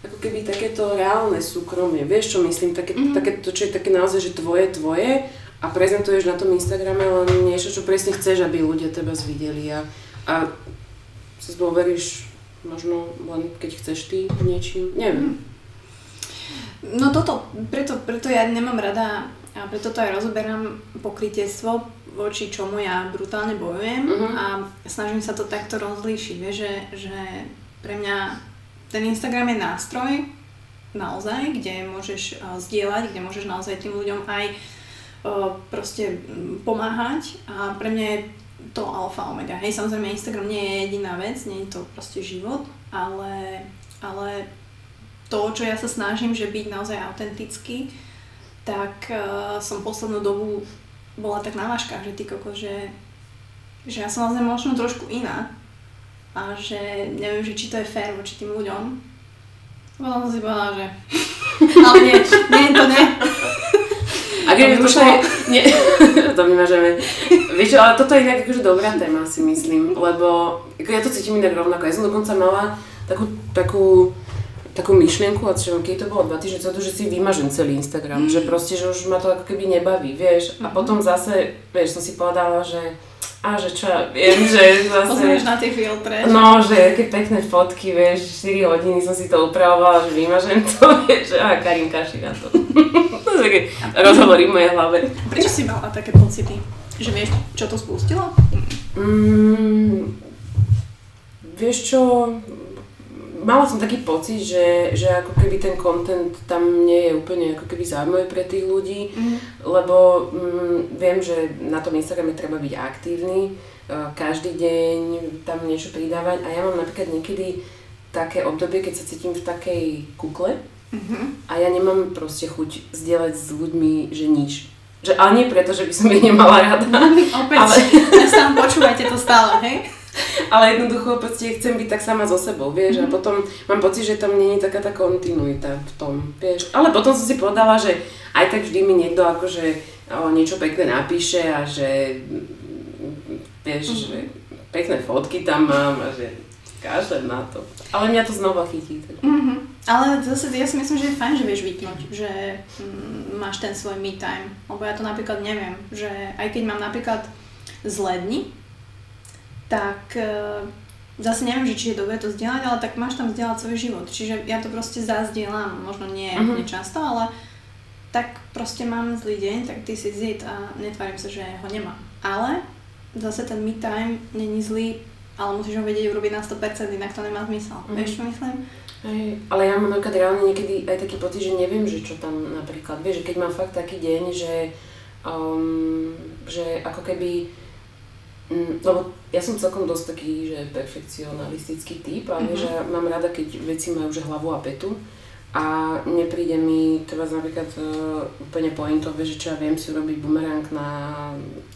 ako keby takéto reálne súkromie, vieš čo myslím, také, Mhm. takéto, čo je také naozaj, že tvoje, tvoje a prezentuješ na tom Instagrame len niečo, čo presne chceš, aby ľudia teba zvideli a, a sa dôveríš možno len keď chceš ty niečím, neviem. No toto, preto, preto ja nemám rada a preto to aj rozoberám pokrytectvo, voči čomu ja brutálne bojujem Mhm. a snažím sa to takto rozlíšiť, vieš, že, že pre mňa ten Instagram je nástroj naozaj, kde môžeš uh, zdieľať, kde môžeš naozaj tým ľuďom aj uh, proste mm, pomáhať a pre mňa je to alfa omega. Hej, samozrejme Instagram nie je jediná vec, nie je to proste život, ale, ale to, čo ja sa snažím, že byť naozaj autentický, tak uh, som poslednú dobu bola tak na váškach, že ty koko, že, že ja som vlastne možno trošku iná a že neviem, že či to je fér voči tým ľuďom. Potom som si povedala, že *laughs* ale nie, nie, to nie. A keď To to je, *laughs* nie, to vymažeme. Vieš čo, ale toto je inak akože dobrá téma si myslím, lebo ako ja to cítim inak rovnako. Ja som dokonca mala takú, takú, takú myšlienku, čo, keď to bolo dva týždne, to, že si vymažem celý Instagram, že proste, že už ma to ako keby nebaví, vieš. A potom zase, vieš, som si povedala, že a že čo ja viem, že Pozrieš zase... na tie filtre. No, že aké pekné fotky, vieš, 4 hodiny som si to upravovala, že vymažem to, *laughs* vieš, a Karin kaši na to. *laughs* to sú také rozhovory v mojej hlave. Prečo si mala také pocity? Že vieš, čo to spustilo? Mm, vieš čo, mala som taký pocit, že, že ako keby ten content tam nie je úplne ako keby zaujímavý pre tých ľudí, Mm. lebo mm, viem, že na tom Instagrame treba byť aktívny, eh, každý deň tam niečo pridávať a ja mám napríklad niekedy také obdobie, keď sa cítim v takej kukle Mhm. a ja nemám proste chuť zdieľať s ľuďmi, že nič. Že, ale nie preto, že by som ich nemala rada, *laughs* Opäť, Ale- ja *laughs* sa počúvajte to stále, hej? *laughs* ale jednoducho proste chcem byť tak sama so sebou, vieš, Mhm. a potom mám pocit, že tam není taká tá kontinuita v tom, vieš. Ale potom som si povedala, že aj tak vždy mi niekto akože o, niečo pekné napíše a že vieš, Mhm. že pekné fotky tam mám a že kašlem na to. Ale mňa to znova chytí. Tak. Mhm. Ale zase ja si myslím, že je fajn, že vieš vypnúť, že mm, máš ten svoj me time. Lebo ja to napríklad neviem, že aj keď mám napríklad zlé dni, tak e, zase neviem, že či je dobré to zdieľať, ale tak máš tam zdieľať svoj život. Čiže ja to proste zazdieľam, možno nie Mhm. úplne často, ale tak proste mám zlý deň, tak ty si zid a netvárim sa, že ho nemám. Ale zase ten me time není zlý, ale musíš ho vedieť urobiť na 100%, inak to nemá zmysel. Mhm. Vieš, čo myslím? Hej, ale ja mám napríklad reálne niekedy aj taký pocit, že neviem, že čo tam napríklad, vieš, že keď mám fakt taký deň, že, um, že ako keby, mm, lebo ja som celkom dosť taký, že perfekcionalistický typ, ale Mhm. že mám rada, keď veci majú že hlavu a petu a nepríde mi treba napríklad uh, úplne pointové, že čo ja viem si urobiť bumerang na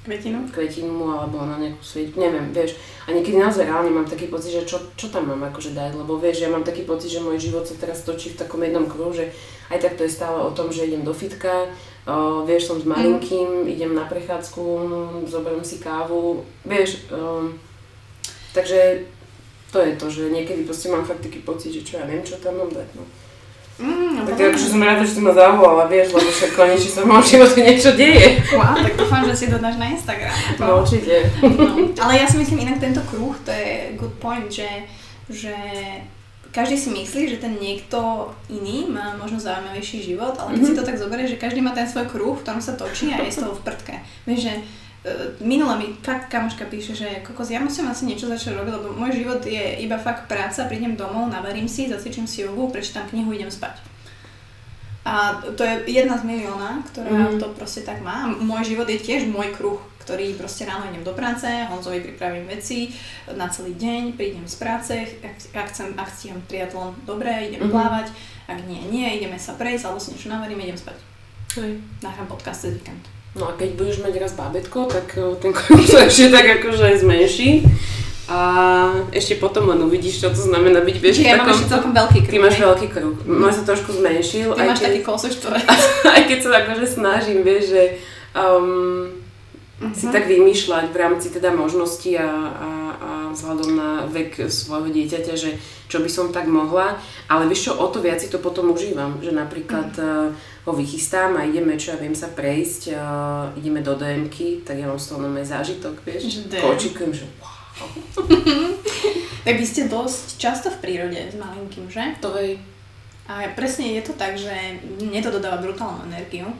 Kvetinu? kvetinu alebo na nejakú svieťku, neviem, vieš. A niekedy naozaj reálne mám taký pocit, že čo, čo tam mám akože dať, lebo vieš, ja mám taký pocit, že môj život sa teraz točí v takom jednom kruhu, že aj tak to je stále o tom, že idem do fitka, o, vieš, som s malinkým, idem na prechádzku, zoberiem si kávu, vieš, um, takže to je to, že niekedy proste mám fakt taký pocit, že čo ja viem, čo tam mám dať, no. Mm, Tak akože som rada, že si ma zavolala, vieš, lebo však konečne sa v mojom živote niečo deje. Wow, tak dúfam, že si dodáš na Instagram. No určite. No, ale ja si myslím inak tento kruh, to je good point, že, že každý si myslí, že ten niekto iný má možno zaujímavejší život, ale keď si to tak zoberie, že každý má ten svoj kruh, v ktorom sa točí a je z toho v prdke. Vieš, že uh, minule mi fakt kamoška píše, že kokos, ja musím asi niečo začať robiť, lebo môj život je iba fakt práca, prídem domov, navarím si, zacvičím si jogu, prečítam knihu, idem spať. A to je jedna z milióna, ktorá Mhm. to proste tak má. Môj život je tiež môj kruh, ktorý proste ráno idem do práce, Honzovi pripravím veci na celý deň, prídem z práce, ak, ak, chcem, ak stíham triatlon, dobre, idem Mhm. plávať, ak nie, nie, ideme sa prejsť, alebo si niečo navarím, idem spať. Hej. Nahrám podcast cez víkend. No a keď budeš mať raz bábetko, tak eh, ten sa *laughs* ešte tak akože zmenší. A ešte potom len uvidíš, čo to znamená byť, Čiže ja v mám takom... ešte celkom veľký kruh. Ty máš hej? veľký kruh. Môj sa trošku zmenšil. Ty máš keď, taký kolosoštvorec. *laughs* aj keď sa akože snažím, vieš, že um, si Mhm. tak vymýšľať v rámci teda možností a, a, a vzhľadom na vek svojho dieťaťa, že čo by som tak mohla, ale vieš čo, o to viac si to potom užívam, že napríklad uh, ho vychystám a ideme, čo ja viem sa prejsť, uh, ideme do DMky, tak ja mám z toho zážitok, vieš, kočikujem, že wow, *laughs* Tak vy ste dosť často v prírode s malinkým, že? to je, A presne je to tak, že mne to dodáva brutálnu energiu.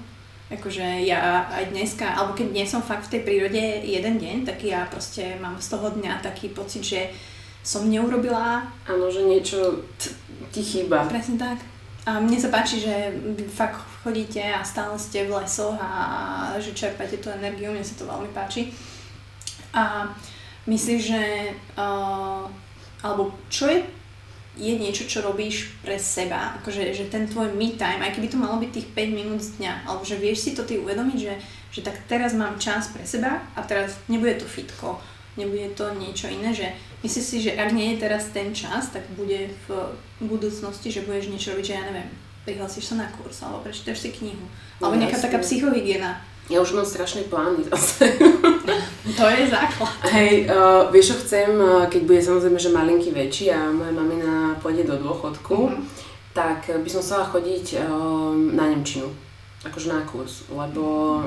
Akože ja aj dneska, alebo keď nie som fakt v tej prírode jeden deň, tak ja proste mám z toho dňa taký pocit, že som neurobila áno, že niečo ti chýba. presne tak. A mne sa páči, že fakt chodíte a stále ste v lesoch a že čerpáte tú energiu, mne sa to veľmi páči. A myslíš, že uh, alebo čo je je niečo, čo robíš pre seba, akože že ten tvoj me time, aj keby to malo byť tých 5 minút z dňa, alebo že vieš si to ty uvedomiť, že, že tak teraz mám čas pre seba a teraz nebude to fitko, nebude to niečo iné, že myslíš si, že ak nie je teraz ten čas, tak bude v budúcnosti, že budeš niečo robiť, že ja neviem, prihlasíš sa na kurz, alebo prečítaš si knihu, alebo No, nejaká jasne. taká psychohygiena. Ja už mám strašné plány zase. *laughs* To je základ. Hej, uh, vieš čo chcem, uh, keď bude samozrejme, že malinký väčší a moja mamina pôjde do dôchodku, Mhm. tak by som chcela chodiť um, na Nemčinu. Akože na kurz, lebo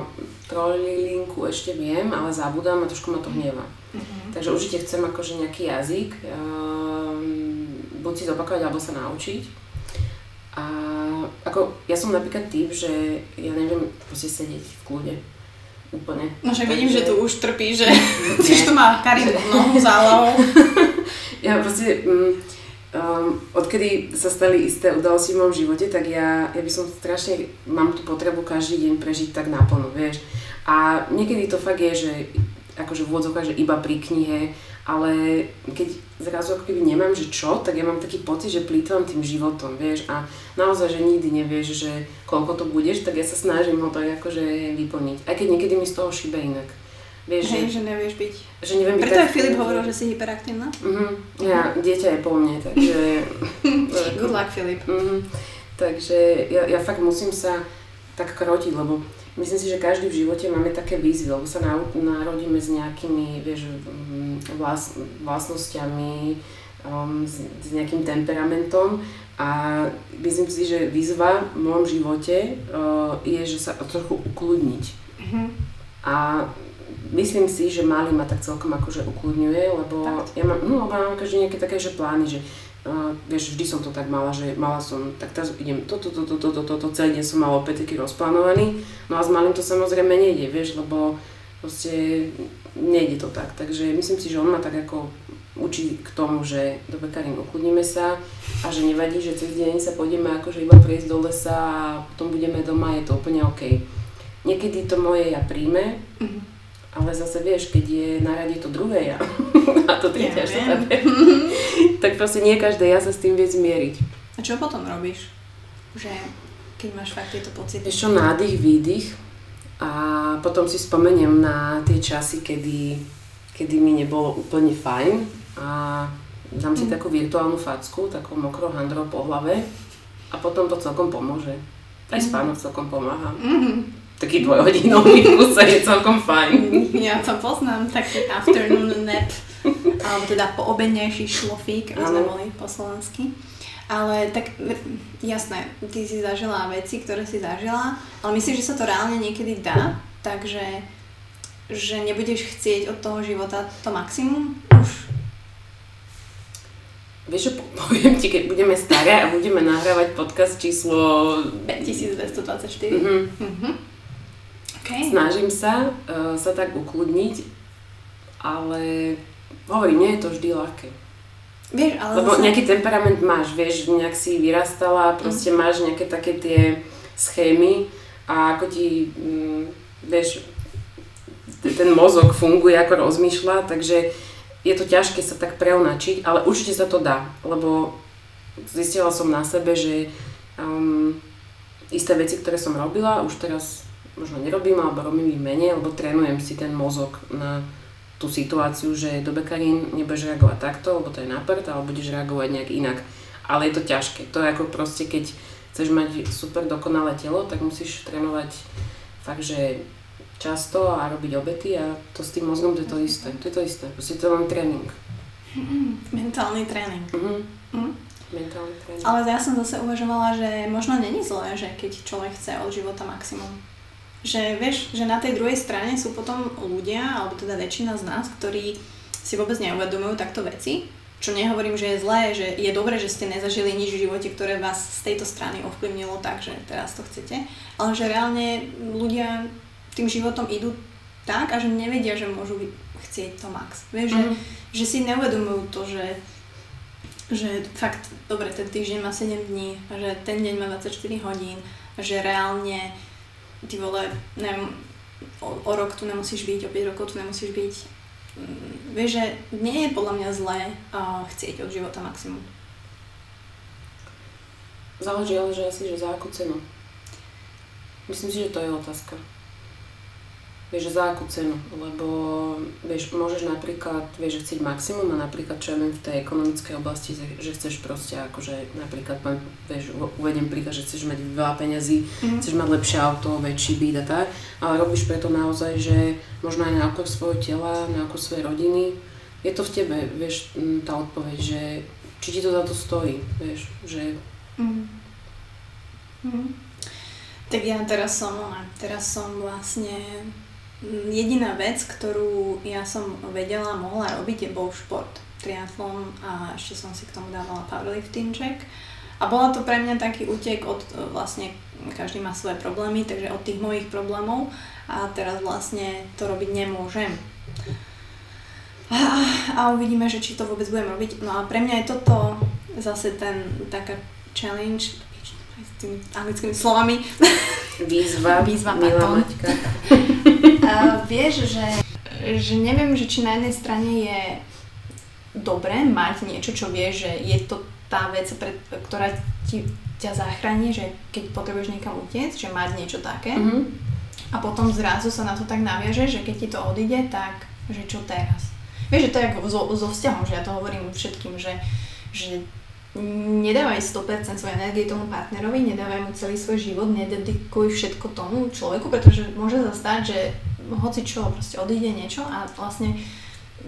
trojlinku ešte viem, ale zabudám a trošku ma to hneva. Mhm. Takže určite chcem akože nejaký jazyk, um, buď si zopakovať alebo sa naučiť. A ako, ja som napríklad typ, že ja neviem proste sedieť v kľude. Úplne. No však vidím, Takže- že tu už trpí, že *laughs* *laughs* tiež tu má Karin nohu záľavou. *laughs* Ja proste, um, um, odkedy sa stali isté udalosti v mojom živote, tak ja, ja by som strašne, mám tú potrebu každý deň prežiť tak naplno, vieš. A niekedy to fakt je, že akože v že iba pri knihe, ale keď zrazu ako keby nemám, že čo, tak ja mám taký pocit, že plýtvam tým životom, vieš. A naozaj, že nikdy nevieš, že koľko to budeš, tak ja sa snažím ho tak akože vyplniť. Aj keď niekedy mi z toho šíbe inak. Vieš, Hej, že, že nevieš byť. že neviem Preto aj Filip hovoril, že si hyperaktívna. Mhm, ja, dieťa je po mne, takže... *laughs* Good luck, Filip. Mhm, takže ja, ja fakt musím sa tak krotiť, lebo myslím si, že každý v živote máme také výzvy, lebo sa na, narodíme s nejakými, vieš, mm, vlast, vlastnosťami, um, s, s nejakým temperamentom a myslím si, že výzva v môjom živote uh, je, že sa trochu ukludniť. Mhm. A myslím si, že Mali ma tak celkom akože ukludňuje, lebo Fakt? ja mám, no, lebo mám každý nejaké také, že plány, že uh, vieš, vždy som to tak mala, že mala som, tak teraz idem toto, toto, toto, toto, to, celý deň som mala opäť taký rozplánovaný, no a s Malým to samozrejme nejde, vieš, lebo Proste nejde to tak. Takže myslím si, že on ma tak ako učí k tomu, že do pekarín ukludníme sa a že nevadí, že cez deň sa pôjdeme akože iba prejsť do lesa a potom budeme doma, je to úplne OK. Niekedy to moje ja príjme, mm-hmm. Ale zase vieš, keď je na rade to druhé ja *laughs* a to tretie ja štvrté, *laughs* tak proste nie každé ja sa s tým vie zmieriť. A čo potom robíš? Že keď máš fakt tieto pocity? Ešte nádych, výdych a potom si spomeniem na tie časy, kedy, kedy mi nebolo úplne fajn a dám si mm. takú virtuálnu facku, takú mokrou handrou po hlave a potom to celkom pomôže. Aj mm. spánok celkom pomáha. Mm. Taký dvojhodinový *laughs* kuse je celkom fajn. Ja to poznám, taký afternoon nap, alebo teda poobednejší šlofík, aby sme boli po slovensky. Ale tak jasné, ty si zažila veci, ktoré si zažila, ale myslíš, že sa to reálne niekedy dá? Takže že nebudeš chcieť od toho života to maximum? Už Vieš poviem ti, keď budeme staré a budeme nahrávať podcast číslo... 5224. Mm-hmm. Mm-hmm. Okay. Snažím sa uh, sa tak ukludniť, ale hovorím, nie je to vždy ľahké. Vieš, ale Lebo zase... nejaký temperament máš, vieš, nejak si vyrastala, proste mm. máš nejaké také tie schémy a ako ti, mm, vieš, ten mozog funguje, ako rozmýšľa, takže je to ťažké sa tak preonačiť, ale určite sa to dá, lebo zistila som na sebe, že um, isté veci, ktoré som robila, už teraz možno nerobím, alebo robím ich menej, lebo trénujem si ten mozog na tú situáciu, že do bekarín nebudeš reagovať takto, lebo to je náprd, ale budeš reagovať nejak inak. Ale je to ťažké. To je ako proste, keď chceš mať super dokonalé telo, tak musíš trénovať fakt, že často a robiť obety a to s tým mozgom to je to isté. To je to isté. Proste to len tréning. *laughs* Mentálny tréning. Mm-hmm. Mm. Mentálny tréning. Ale ja som zase uvažovala, že možno není zlé, že keď človek chce od života maximum. Že vieš, že na tej druhej strane sú potom ľudia, alebo teda väčšina z nás, ktorí si vôbec neuvedomujú takto veci, čo nehovorím, že je zlé, že je dobré, že ste nezažili nič v živote, ktoré vás z tejto strany ovplyvnilo tak, že teraz to chcete, ale že reálne ľudia tým životom idú tak a že nevedia, že môžu chcieť to max. Vieš, mm. že, mhm. že si neuvedomujú to, že, že fakt, dobre, ten týždeň má 7 dní, že ten deň má 24 hodín, že reálne ty vole, neviem, o, o rok tu nemusíš byť, o 5 rokov tu nemusíš byť. Mm, vieš, že nie je podľa mňa zlé uh, chcieť od života maximum. Záleží ale, že asi, že za akú cenu. Myslím si, že to je otázka vieš, za akú cenu, lebo vieš, môžeš napríklad, vieš, chcieť maximum a napríklad, čo ja viem v tej ekonomickej oblasti, že chceš proste akože napríklad, vieš, uvedem príklad, že chceš mať veľa peňazí, mm-hmm. chceš mať lepšie auto, väčší byt a tak, ale robíš preto naozaj, že možno aj na okor svojho tela, na okor svojej rodiny, je to v tebe, vieš, tá odpoveď, že či ti to za to stojí, vieš, že... Mm-hmm. Mm-hmm. Tak ja teraz som, teraz som vlastne jediná vec, ktorú ja som vedela, mohla robiť, je bol šport, triatlon a ešte som si k tomu dávala powerlifting check. A bola to pre mňa taký útek od, vlastne každý má svoje problémy, takže od tých mojich problémov a teraz vlastne to robiť nemôžem. A, a uvidíme, že či to vôbec budem robiť. No a pre mňa je toto zase ten taká challenge s tými anglickými slovami. Výzva, Výzva Milá Maťka. *laughs* Vieš, že, že neviem, že či na jednej strane je dobré mať niečo, čo vieš, že je to tá vec, pre, ktorá ti, ťa zachráni, že keď potrebuješ niekam utiecť, že mať niečo také. Mm-hmm. A potom zrazu sa na to tak naviaže, že keď ti to odíde, tak že čo teraz. Vieš, že to je ako so, so vzťahom, že ja to hovorím všetkým, že, že nedávaj 100% svojej energie tomu partnerovi, nedávaj mu celý svoj život, nededikuj všetko tomu človeku, pretože môže sa stať, že hoci čo, proste odíde niečo a vlastne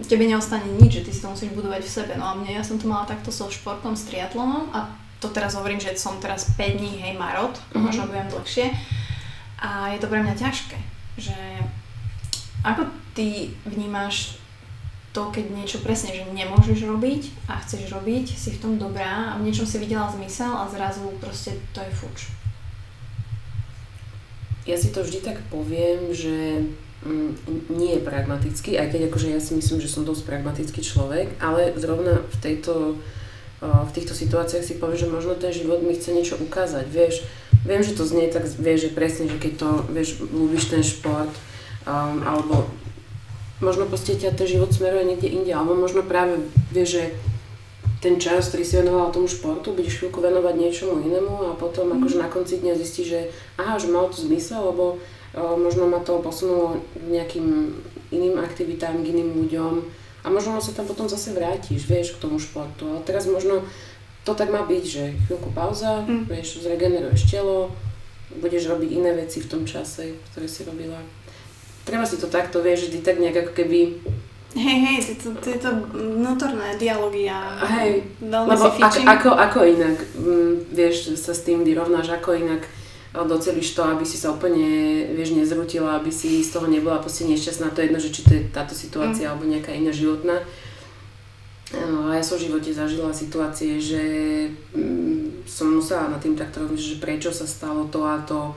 tebe neostane nič, že ty si to musíš budovať v sebe. No a mne, ja som to mala takto so športom, s triatlonom a to teraz hovorím, že som teraz 5 dní, hej, marot, mm-hmm. možno budem dlhšie a je to pre mňa ťažké, že ako ty vnímaš to, keď niečo presne, že nemôžeš robiť a chceš robiť, si v tom dobrá a v niečom si videla zmysel a zrazu proste to je fuč. ja si to vždy tak poviem, že nie je pragmatický, aj keď akože ja si myslím, že som dosť pragmatický človek, ale zrovna v tejto v týchto situáciách si povie, že možno ten život mi chce niečo ukázať, vieš. Viem, že to znie tak, vieš, že presne, že keď to, vieš, ľúbiš ten šport, um, alebo možno proste ťa ten život smeruje niekde inde, alebo možno práve, vieš, že ten čas, ktorý si venoval tomu športu, budeš chvíľku venovať niečomu inému a potom mm. akože na konci dňa zistíš, že aha, že malo to zmysel, lebo možno ma to posunulo nejakým iným aktivitám, k iným ľuďom, a možno sa tam potom zase vrátiš, vieš, k tomu športu. A teraz možno to tak má byť, že chvíľku pauza, mm. vieš, zregeneruješ telo, budeš robiť iné veci v tom čase, ktoré si robila. Treba si to takto, vieš, vždy tak nejak ako keby Hej, hej, tieto, tieto vnútorné dialógy a hej, veľmi lebo si ako, ako, ako inak, mm, vieš, sa s tým vyrovnáš, ako inak docelíš to, aby si sa úplne, vieš, nezrutila, aby si z toho nebola proste nešťastná. To je jedno, že či to je táto situácia mm. alebo nejaká iná životná. A ja som v živote zažila situácie, že mm, som musela na tým takto rozmýšľať, že prečo sa stalo to a to,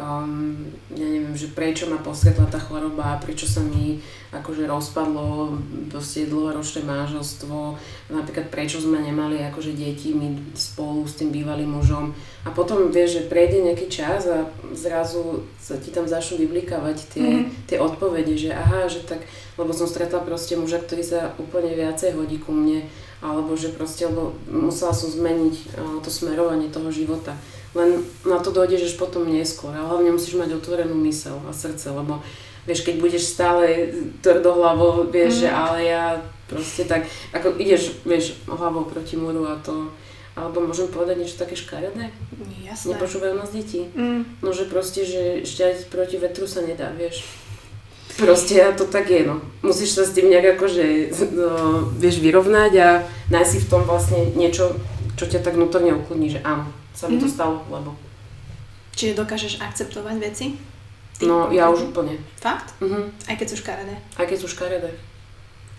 um, ja neviem, že prečo ma postretla tá choroba, prečo sa mi akože rozpadlo proste dlhoročné manželstvo, napríklad prečo sme nemali akože deti my spolu s tým bývalým mužom. A potom vieš, že prejde nejaký čas a zrazu sa ti tam začnú vyblikávať tie, mm-hmm. tie odpovede, že aha, že tak, lebo som stretla proste muža, ktorý sa úplne viacej hodí ku mne, alebo že proste, lebo musela som zmeniť uh, to smerovanie toho života. Len na to dojdeš až potom neskôr. A hlavne musíš mať otvorenú mysel a srdce, lebo vieš, keď budeš stále tvrdohlavo, vieš, mm. že ale ja proste tak, ako ideš, vieš, hlavou proti múru a to, alebo môžem povedať niečo také škaredé? Jasné. Nepočúvajú nás deti. Mm. No, že proste, že šťať proti vetru sa nedá, vieš. Proste a to tak je, no. Musíš sa s tým nejak akože, no, vieš, vyrovnať a nájsť si v tom vlastne niečo, čo ťa tak vnútorne ukludní, že áno, sa mi mm-hmm. to mhm. stalo, lebo... Čiže dokážeš akceptovať veci? Ty? No, ja už úplne. Fakt? Mhm. Aj keď sú škaredé? Aj keď sú škaredé.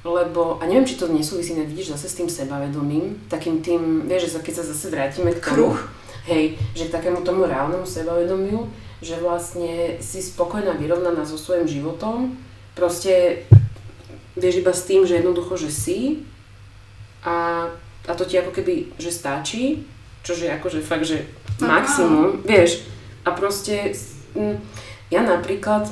Lebo, a neviem, či to nesúvisí, vidíš zase s tým sebavedomím, takým tým, vieš, že keď sa zase vrátime k tomu, Kruh. hej, že k takému tomu reálnemu sebavedomiu, že vlastne si spokojná, vyrovnaná so svojím životom, proste vieš iba s tým, že jednoducho, že si a, a to ti ako keby, že stačí čože akože fakt, že maximum, vieš. A proste, m, ja napríklad,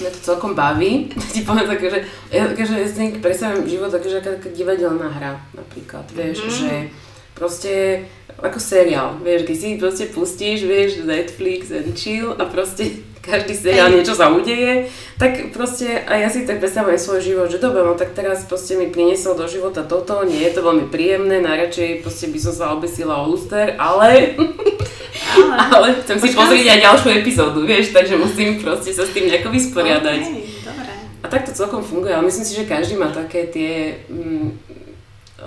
mňa to celkom baví, *laughs* ti poviem také, že ja, že ja si predstavím život také, že aká divadelná hra napríklad, vieš, mm-hmm. že proste ako seriál, vieš, keď si proste pustíš, vieš, Netflix and chill a proste každý seriál niečo sa udeje, tak proste a ja si tak predstavujem svoj život, že dobre, no tak teraz proste mi priniesol do života toto, nie je to veľmi príjemné, najradšej proste by som sa obesila o luster, ale... Ale, *laughs* ale chcem si pozrieť aj ďalšiu epizódu, vieš, takže musím proste sa s tým nejako vysporiadať. Okay, dobre. A tak to celkom funguje, ale myslím si, že každý má také tie mm,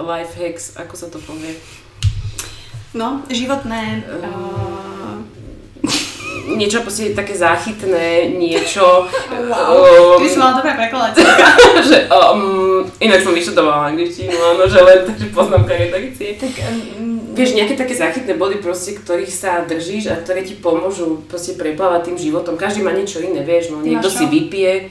life hacks, ako sa to povie. No, životné... Uh, niečo proste také záchytné, niečo... Wow, um, ty si mala dobrá *laughs* že, um, inak som vyštudovala angličtinu, áno, že len takže poznámka redakcie. Tak, um, vieš, nejaké také záchytné body proste, ktorých sa držíš a ktoré ti pomôžu proste preplávať tým životom. Každý má niečo iné, vieš, no niekto si vypije,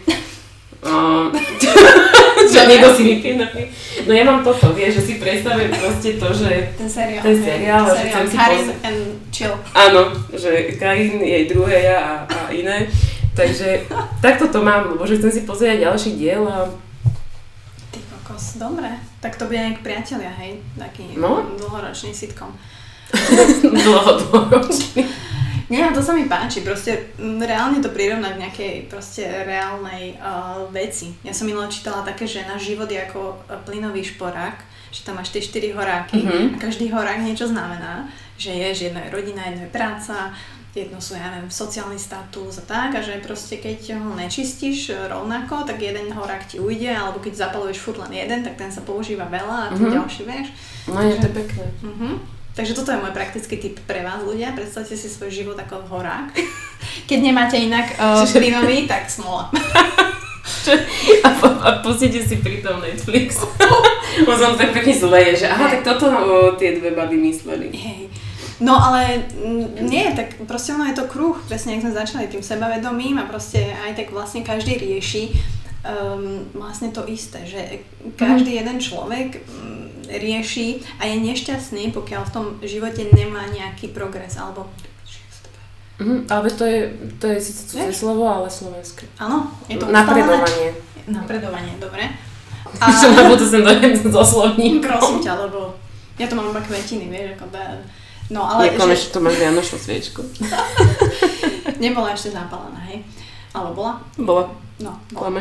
Uh, *laughs* *laughs* *laughs* že niekto si vypije *laughs* No ja mám toto, vieš, že si predstavujem proste to, že... Ten seriál. Ten seriál, že chcem si Karin poz... and Chill. Áno, že Karin, jej druhé ja a, a iné. Takže takto to mám, lebo že chcem si pozrieť ďalší diel a... Ty kokos, dobre. Tak to bude nejak priatelia, hej? Taký no? dlhoročný sitcom. *laughs* Dlho, dlhoročný. Nie, to sa mi páči, proste reálne to prirovnať k nejakej proste reálnej uh, veci. Ja som minula čítala také, že náš život je ako plynový šporák, že tam máš tie 4 horáky mm-hmm. a každý horák niečo znamená, že je, že jedno je rodina, jedno je práca, jedno sú, ja neviem, sociálny status a tak a že proste keď ho nečistíš rovnako, tak jeden horák ti ujde, alebo keď zapaluješ furt len jeden, tak ten sa používa veľa a ten mm-hmm. ďalší, vieš. No je to pekné. Uh-huh. Takže toto je môj praktický tip pre vás ľudia. Predstavte si svoj život ako horák. *laughs* Keď nemáte inak *laughs* uh, plynový, tak smola. *laughs* a, po, a pustite si pri tom Netflix. Bo som tak pekne zle, že aha, tak toto o, tie dve baby mysleli. Hej. No ale nie, tak proste ono je to kruh, presne ako sme začali tým sebavedomím a proste aj tak vlastne každý rieši um, vlastne to isté, že každý jeden človek um, rieši a je nešťastný, pokiaľ v tom živote nemá nejaký progres alebo Mhm, ale to je, to je síce cudzie slovo, ale slovenské. Áno, je to Napredovanie. Napredovanie, dobre. *laughs* A... Som na budú sem dojem zo slovníkom. Prosím ťa, lebo ja to mám iba kvetiny, vieš, ako da... No ale... Neklame, že... to máš vianočnú sviečku. *laughs* Nebola ešte zapálená, hej? Ale bola? Bola. No, bola. *laughs*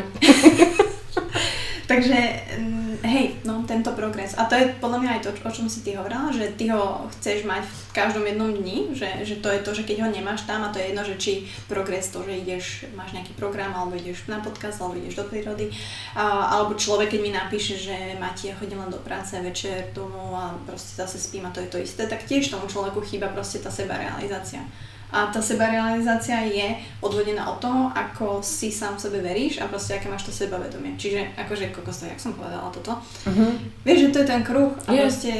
Takže mm, hej, no tento progres. A to je podľa mňa aj to, o čom si ty hovorila, že ty ho chceš mať v každom jednom dni, že, že to je to, že keď ho nemáš tam a to je jedno, že či progres to, že ideš, máš nejaký program, alebo ideš na podcast, alebo ideš do prírody, a, alebo človek, keď mi napíše, že Mati, ja chodím len do práce večer domov a proste zase spím a to je to isté, tak tiež tomu človeku chýba proste tá sebarealizácia. A tá sebarealizácia je odvodená od toho, ako si sám sebe veríš a proste aké máš to sebavedomie. Čiže akože kokos, jak som povedala toto. Uh-huh. Vieš, že to je ten kruh a je. proste...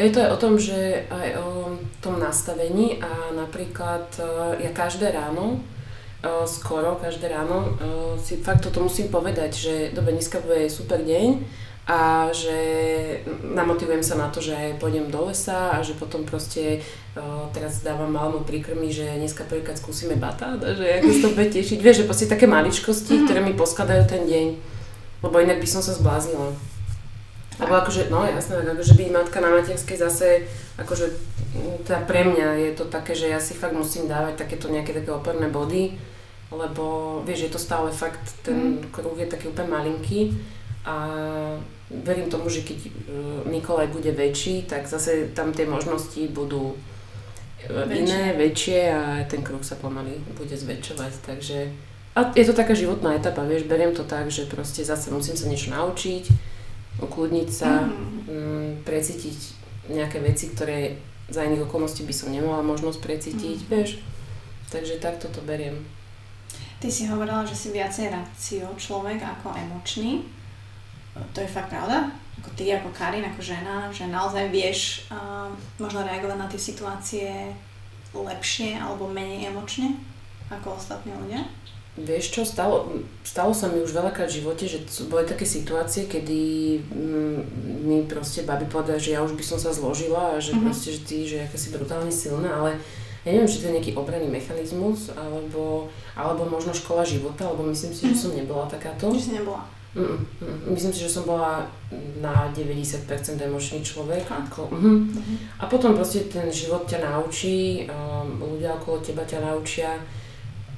Je to aj o tom, že aj o tom nastavení a napríklad e, ja každé ráno, e, skoro každé ráno e, si fakt toto musím povedať, že dobre, dneska bude super deň a že namotivujem sa na to, že pôjdem do lesa a že potom proste o, teraz dávam malému príkrmy, že dneska prvýkrát skúsime batát a že ako sa to bude tešiť. Vieš, že proste také maličkosti, mm-hmm. ktoré mi poskladajú ten deň, lebo inak by som sa zbláznila. Lebo akože, no jasné, akože byť matka na materskej zase, akože teda pre mňa je to také, že ja si fakt musím dávať takéto nejaké také oporné body, lebo vieš, je to stále fakt, ten mm. kruh je taký úplne malinký a verím tomu, že keď e, Nikolaj bude väčší, tak zase tam tie možnosti budú e, väčšie. iné, väčšie a ten kruh sa pomaly bude zväčšovať, takže a je to taká životná etapa, vieš, beriem to tak, že proste zase musím sa niečo naučiť, ukludniť sa, mm. m, precítiť nejaké veci, ktoré za iných okolností by som nemala možnosť precítiť, mm. vieš. Takže takto to beriem. Ty si hovorila, že si viacej racio človek ako emočný to je fakt pravda. Ako ty, ako Karin, ako žena, že naozaj vieš uh, možno reagovať na tie situácie lepšie alebo menej emočne ako ostatní ľudia? Vieš čo, stalo, stalo sa mi už veľakrát v živote, že boli také situácie, kedy mm, mi proste babi povedali, že ja už by som sa zložila a že mm-hmm. proste, že ty, že aká si brutálne silná, ale ja neviem, či to je nejaký obranný mechanizmus, alebo, alebo možno škola života, alebo myslím si, mm-hmm. že som nebola takáto. Že si nebola. Mm, mm, myslím si, že som bola na 90% emočný človek. Ako, mm. Mm. A potom proste ten život ťa naučí, um, ľudia okolo teba ťa naučia.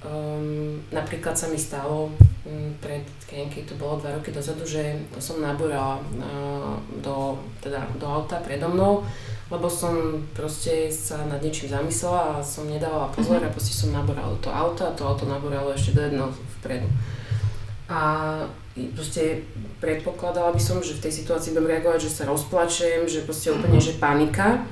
Um, napríklad sa mi stalo um, pred, keď to bolo dva roky dozadu, že som nabúrala uh, do, teda, do auta predo mnou, lebo som proste sa nad niečím zamyslela a som nedávala pozor mm-hmm. a proste som nabúrala to auto a to auto nabúralo ešte do jedného vpredu. A proste predpokladala by som, že v tej situácii budem reagovať, že sa rozplačem, že proste úplne, že panika.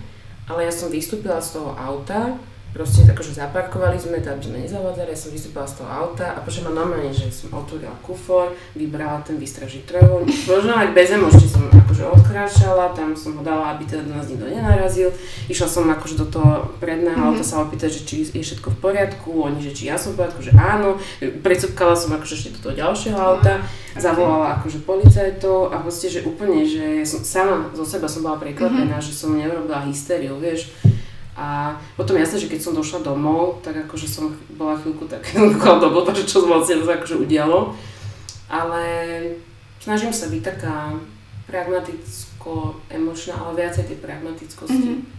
Ale ja som vystúpila z toho auta proste tak, že zaparkovali sme, tam sme nezavádzali, ja som vystúpila z toho auta a počujem ma normálne, že som otvorila kufor, vybrala ten výstražný trojúhl, možno aj bez emočí som akože odkráčala, tam som ho dala, aby teda do nás nikto nenarazil, išla som akože do toho predného mm-hmm. auta sa opýtať, že či je všetko v poriadku, oni, že či ja som v poriadku, že áno, predsúpkala som akože ešte do toho ďalšieho auta, okay. zavolala akože policajtov a proste, že úplne, že som sama zo seba som bola prekvapená, mm-hmm. že som neurobila hysteriu, vieš, a potom jasne, že keď som došla domov, tak akože som bola chvíľku tak do blba, že čo vlastne to akože udialo. Ale snažím sa byť taká pragmaticko-emočná, ale viacej tej pragmatickosti. Mm-hmm.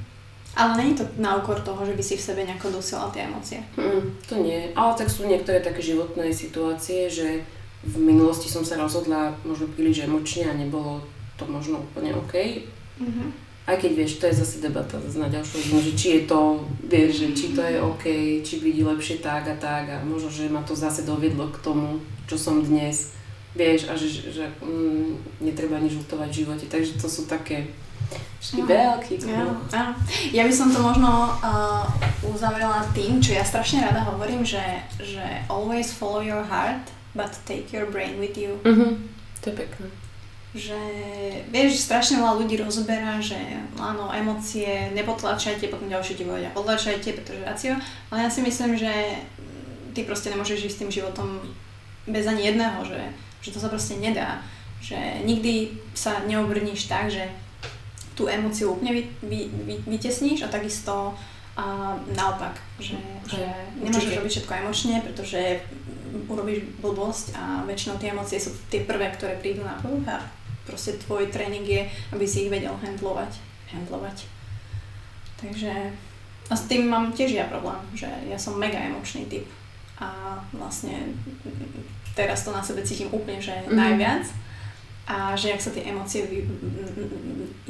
Ale není to na úkor toho, že by si v sebe nejako dosiela tie emócie? Mm, to nie. Ale tak sú niektoré také životné situácie, že v minulosti som sa rozhodla možno príliš emočne a nebolo to možno úplne OK. Mm-hmm aj keď vieš, to je zase debata na ďalšiu hodinu, že či je to, vieš, že či to je OK, či vidí lepšie tak a tak a možno, že ma to zase doviedlo k tomu, čo som dnes, vieš, a že, že mm, netreba nič lutovať v živote, takže to sú také všetky veľký ja, ja. ja by som to možno uh, uzavrela tým, čo ja strašne rada hovorím, že, že always follow your heart, but take your brain with you. Uh-huh. To je pekné. Že vieš, strašne veľa ľudí rozoberá, že áno, emócie nepotlačajte, potom ďalšie ti povedia potlačajte, pretože racio, ale ja si myslím, že ty proste nemôžeš žiť s tým životom bez ani jedného, že, že to sa proste nedá, že nikdy sa neobrníš tak, že tú emóciu úplne vy, vy, vy, vytesníš a takisto a naopak, že, že nemôžeš robiť všetko emočne, pretože urobíš blbosť a väčšinou tie emócie sú tie prvé, ktoré prídu na povrch a proste tvoj tréning je, aby si ich vedel handlovať. handlovať. Takže a s tým mám tiež ja problém, že ja som mega emočný typ a vlastne teraz to na sebe cítim úplne, že mm. najviac a že ak sa tie emócie vy,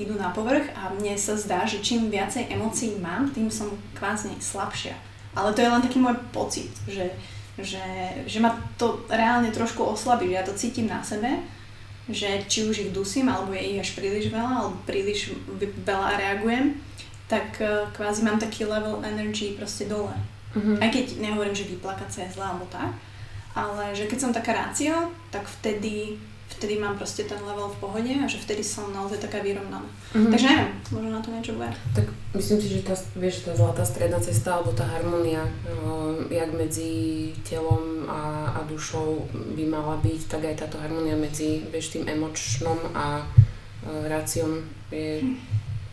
idú na povrch a mne sa zdá, že čím viacej emócií mám, tým som kvázi slabšia. Ale to je len taký môj pocit, že, že, že ma to reálne trošku oslabí, že ja to cítim na sebe, že či už ich dusím, alebo je ich až príliš veľa, alebo príliš veľa reagujem, tak e, kvázi mám taký level energy proste dole. Mm-hmm. Aj keď nehovorím, že vyplakať sa je zlé alebo tak, ale že keď som taká rácio, tak vtedy vtedy mám proste ten level v pohode a že vtedy som naozaj taká vyrovnaná. Mm-hmm. Takže neviem, možno na to niečo bude. Tak myslím si, že tá, vieš, tá zlatá stredná cesta alebo tá harmonia, uh, jak medzi telom a, a dušou by mala byť, tak aj táto harmonia medzi vieš, tým emočnom a uh, ráciom je, hm.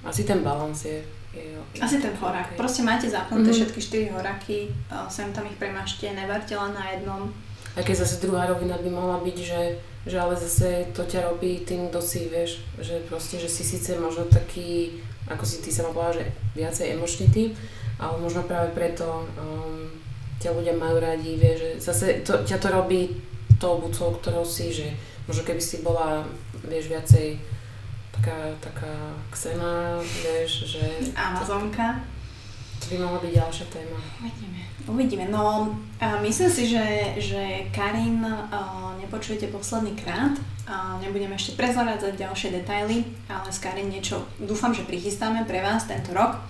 asi ten balans je je, Asi ten horák. Okay. Proste máte zapnuté mm-hmm. všetky štyri horáky, sem tam ich premášte, nevarte len na jednom. A keď zase druhá rovina by mala byť, že že ale zase to ťa robí tým, kto si, vieš, že proste, že si síce možno taký, ako si ty sama povedala, že viacej emočný typ, ale možno práve preto um, ťa ľudia majú radi, vieš, že zase to, ťa to robí tou bucou, ktorou si, že možno keby si bola, vieš, viacej taká, taká ksena, vieš, že... Amazonka. To by mohla byť ďalšia téma. Uvidíme. Uvidíme. No, myslím si, že, že Karin nepočujete posledný krát. Nebudeme ešte prezoradzať ďalšie detaily, ale s Karin niečo dúfam, že prichystáme pre vás tento rok.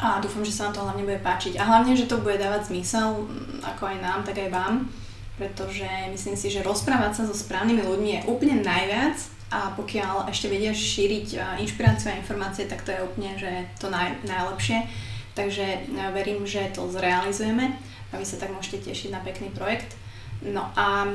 A dúfam, že sa vám to hlavne bude páčiť. A hlavne, že to bude dávať zmysel, ako aj nám, tak aj vám. Pretože myslím si, že rozprávať sa so správnymi ľuďmi je úplne najviac a pokiaľ ešte vedia šíriť inšpiráciu a informácie, tak to je úplne že to naj, najlepšie. Takže e, verím, že to zrealizujeme a vy sa tak môžete tešiť na pekný projekt. No a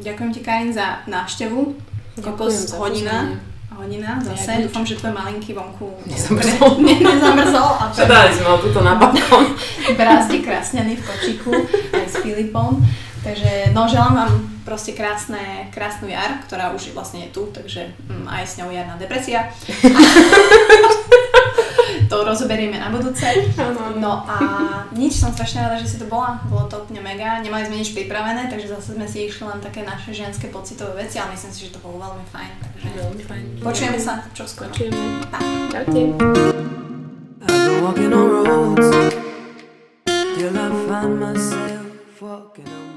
ďakujem ti Karin za návštevu. Kokos hodina. Hodina zase. Ja, Dúfam, že tvoj malinký vonku *laughs* nezamrzol. *laughs* nezamrzol a Čo dali sme ho tuto na balkón. *laughs* Brázdi krásňany v kočiku aj s Filipom. Takže no, želám vám proste krásne, krásnu jar, ktorá už vlastne je tu, takže mm, aj s ňou jarná depresia. To rozoberieme na budúce. No a nič, som strašne rada, že si to bola. Bolo to úplne mega. Nemali sme nič pripravené, takže zase sme si išli len také naše ženské pocitové veci, ale myslím si, že to bolo veľmi fajn. Takže veľmi fajn. Počujeme sa čo skoro. Počujeme. Pa. Čaute. walking on roads till I find myself walking, alone.